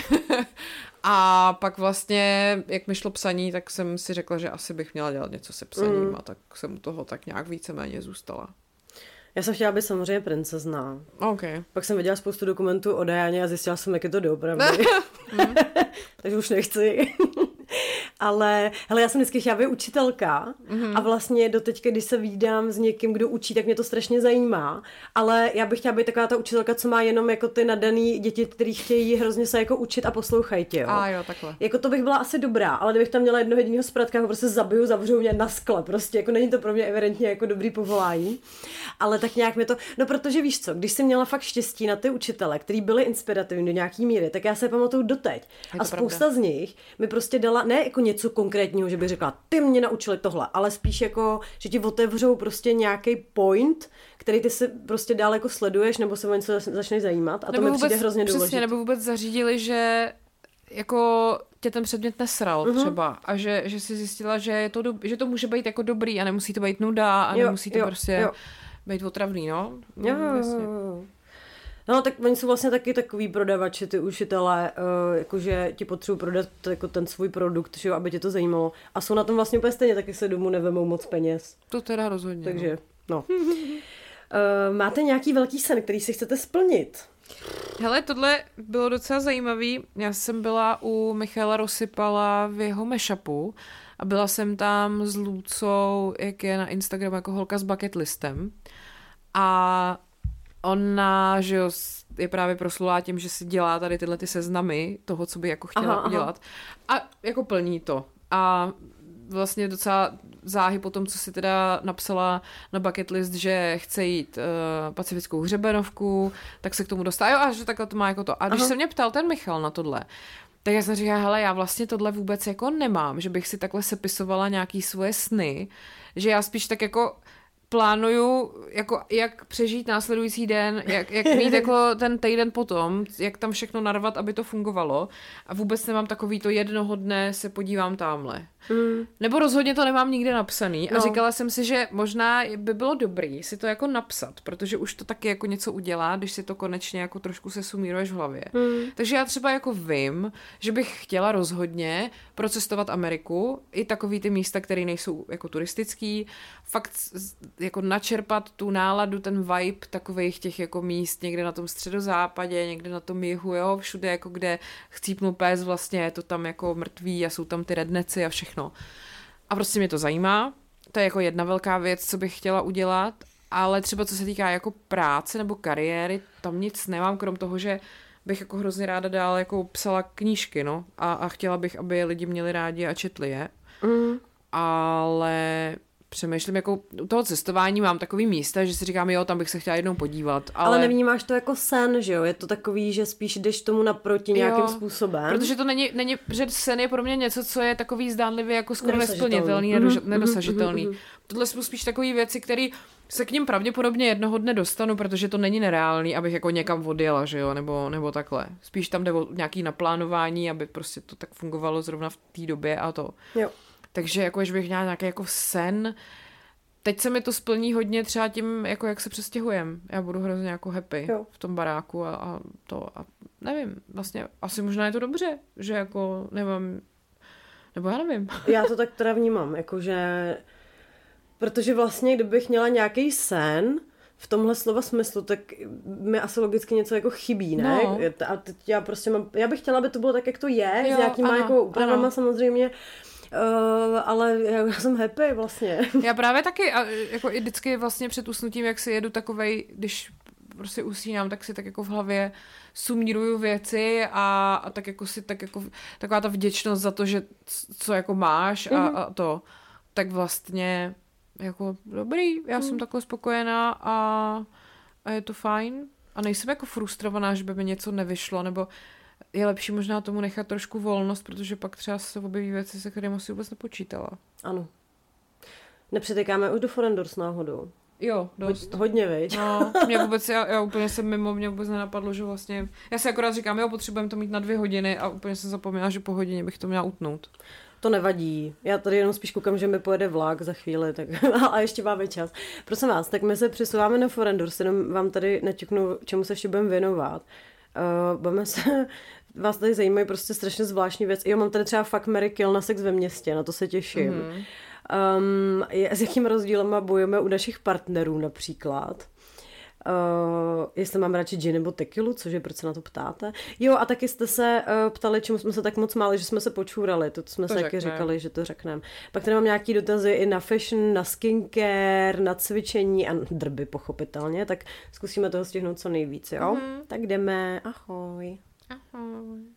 (laughs) a pak vlastně, jak mi šlo psaní, tak jsem si řekla, že asi bych měla dělat něco se psaním mm. a tak jsem u toho tak nějak víceméně zůstala. Já jsem chtěla být samozřejmě princezna. Okay. Pak jsem viděla spoustu dokumentů o Dianě a zjistila jsem, jak je to doopravdy. (laughs) (laughs) Takže už nechci. Ale hele, já jsem vždycky chtěla být učitelka mm-hmm. a vlastně do teďka, když se vídám s někým, kdo učí, tak mě to strašně zajímá. Ale já bych chtěla být taková ta učitelka, co má jenom jako ty nadaný děti, kteří chtějí hrozně se jako učit a poslouchají tě. Jo. A jo, takhle. Jako to bych byla asi dobrá, ale kdybych tam měla jednoho jediného zpratka, ho prostě zabiju, zavřu mě na skle. Prostě jako není to pro mě evidentně jako dobrý povolání. Ale tak nějak mi to, no protože víš co, když jsi měla fakt štěstí na ty učitele, kteří byli inspirativní do nějaký míry, tak já se pamatuju doteď. A spousta pravda. z nich mi prostě dala ne jako něco konkrétního, že by řekla, ty mě naučili tohle, ale spíš jako, že ti otevřou prostě nějaký point, který ty si prostě dál jako sleduješ, nebo se o něco začneš zajímat. A nebo to mi přijde hrozně důležité. Přesně, nebo vůbec zařídili, že jako tě ten předmět nesral uh-huh. třeba a že, že si zjistila, že, je to, do, že to může být jako dobrý a nemusí to být nuda a jo, nemusí to jo, prostě jo. být otravný, no. Jo, no, jo, jo. No, tak oni jsou vlastně taky takový prodavači, ty učitelé, uh, jakože ti potřebují prodat jako ten svůj produkt, že jo, aby tě to zajímalo. A jsou na tom vlastně úplně stejně, taky se domů nevemou moc peněz. To teda rozhodně. Takže, no. no. uh, máte nějaký velký sen, který si chcete splnit? Hele, tohle bylo docela zajímavý. Já jsem byla u Michaela Rosypala v jeho mashupu a byla jsem tam s Lucou, jak je na Instagramu jako holka s bucket listem. A ona, že jo, je právě proslulá tím, že si dělá tady tyhle ty seznamy toho, co by jako chtěla aha, udělat. Aha. A jako plní to. A vlastně docela záhy po tom, co si teda napsala na bucket list, že chce jít uh, pacifickou hřebenovku, tak se k tomu dostala. Jo, a že takhle to má jako to. A když Aha. se mě ptal ten Michal na tohle, tak já jsem říkala, hele, já vlastně tohle vůbec jako nemám, že bych si takhle sepisovala nějaký svoje sny, že já spíš tak jako plánuju, jako jak přežít následující den, jak, jak mít jako (laughs) ten týden potom, jak tam všechno narvat, aby to fungovalo. A vůbec nemám takový to jednoho dne se podívám tamhle. Mm. Nebo rozhodně to nemám nikde napsaný. A no. říkala jsem si, že možná by bylo dobrý si to jako napsat, protože už to taky jako něco udělá, když si to konečně jako trošku se sumíruješ v hlavě. Mm. Takže já třeba jako vím, že bych chtěla rozhodně procestovat Ameriku, i takový ty místa, které nejsou jako turistický, fakt jako načerpat tu náladu, ten vibe takových těch jako míst někde na tom středozápadě, někde na tom jihu, jo, všude jako kde chcípnu pes vlastně, je to tam jako mrtvý a jsou tam ty redneci a všechno. A prostě mě to zajímá, to je jako jedna velká věc, co bych chtěla udělat, ale třeba co se týká jako práce nebo kariéry, tam nic nemám, krom toho, že bych jako hrozně ráda dál jako psala knížky, no, a, a chtěla bych, aby lidi měli rádi a četli je. Mm. Ale přemýšlím, jako u toho cestování mám takový místa, že si říkám, jo, tam bych se chtěla jednou podívat. Ale, ale nevnímáš to jako sen, že jo? Je to takový, že spíš jdeš tomu naproti nějakým jo, způsobem. Protože to není, není, že sen je pro mě něco, co je takový zdánlivě jako skoro nesplnitelný, mm-hmm, nedosažitelný. Mm-hmm. Tohle jsou spíš takové věci, které se k ním pravděpodobně jednoho dne dostanu, protože to není nereálný, abych jako někam odjela, že jo, nebo, nebo takhle. Spíš tam jde o nějaký naplánování, aby prostě to tak fungovalo zrovna v té době a to. Jo. Takže jako, že bych měla nějaký jako sen, teď se mi to splní hodně třeba tím, jako jak se přestěhujem. Já budu hrozně jako happy jo. v tom baráku a, a to a nevím, vlastně asi možná je to dobře, že jako nemám, nebo já nevím. (laughs) Já to tak teda vnímám, jakože, protože vlastně kdybych měla nějaký sen, v tomhle slova smyslu, tak mi asi logicky něco jako chybí, ne? No. A teď já prostě mám, já bych chtěla, aby to bylo tak, jak to je, jo, s nějakýma ano, jako úpravama samozřejmě, Uh, ale já jsem happy vlastně. (laughs) Já právě taky, a jako i vždycky vlastně před usnutím, jak si jedu takovej, když prostě usínám, tak si tak jako v hlavě sumíruju věci a, a tak jako si tak jako taková ta vděčnost za to, že co jako máš a, mm-hmm. a to, tak vlastně jako dobrý, já mm. jsem mhm. takhle spokojená a, a je to fajn a nejsem jako frustrovaná, že by mi něco nevyšlo, nebo je lepší možná tomu nechat trošku volnost, protože pak třeba se objeví věci, se kterými si vůbec nepočítala. Ano. Nepřetekáme už do Forendors náhodou. Jo, dost. Hodně, veď. No, mě vůbec, já, já úplně jsem mimo, mě vůbec nenapadlo, že vlastně, já si akorát říkám, jo, potřebujeme to mít na dvě hodiny a úplně jsem zapomněla, že po hodině bych to měla utnout. To nevadí. Já tady jenom spíš koukám, že mi pojede vlak za chvíli, tak (laughs) a ještě máme čas. Prosím vás, tak my se přesouváme na Forendors, jenom vám tady neťuknu, čemu se ještě budeme věnovat. Uh, budeme se vás tady zajímají prostě strašně zvláštní věc. Jo, mám tady třeba fakt Mary Kill na sex ve městě, na to se těším. Mm-hmm. Um, je, s jakým rozdílem bojujeme u našich partnerů například. Uh, jestli mám radši gin nebo tequilu, což je proč se na to ptáte. Jo, a taky jste se uh, ptali, čemu jsme se tak moc máli, že jsme se počůrali. To jsme to se taky říkali, že to řekneme. Pak tady mám nějaký dotazy i na fashion, na skincare, na cvičení a drby pochopitelně, tak zkusíme toho stihnout co nejvíc, jo? Mm-hmm. Tak jdeme. Ahoj. Ahoj.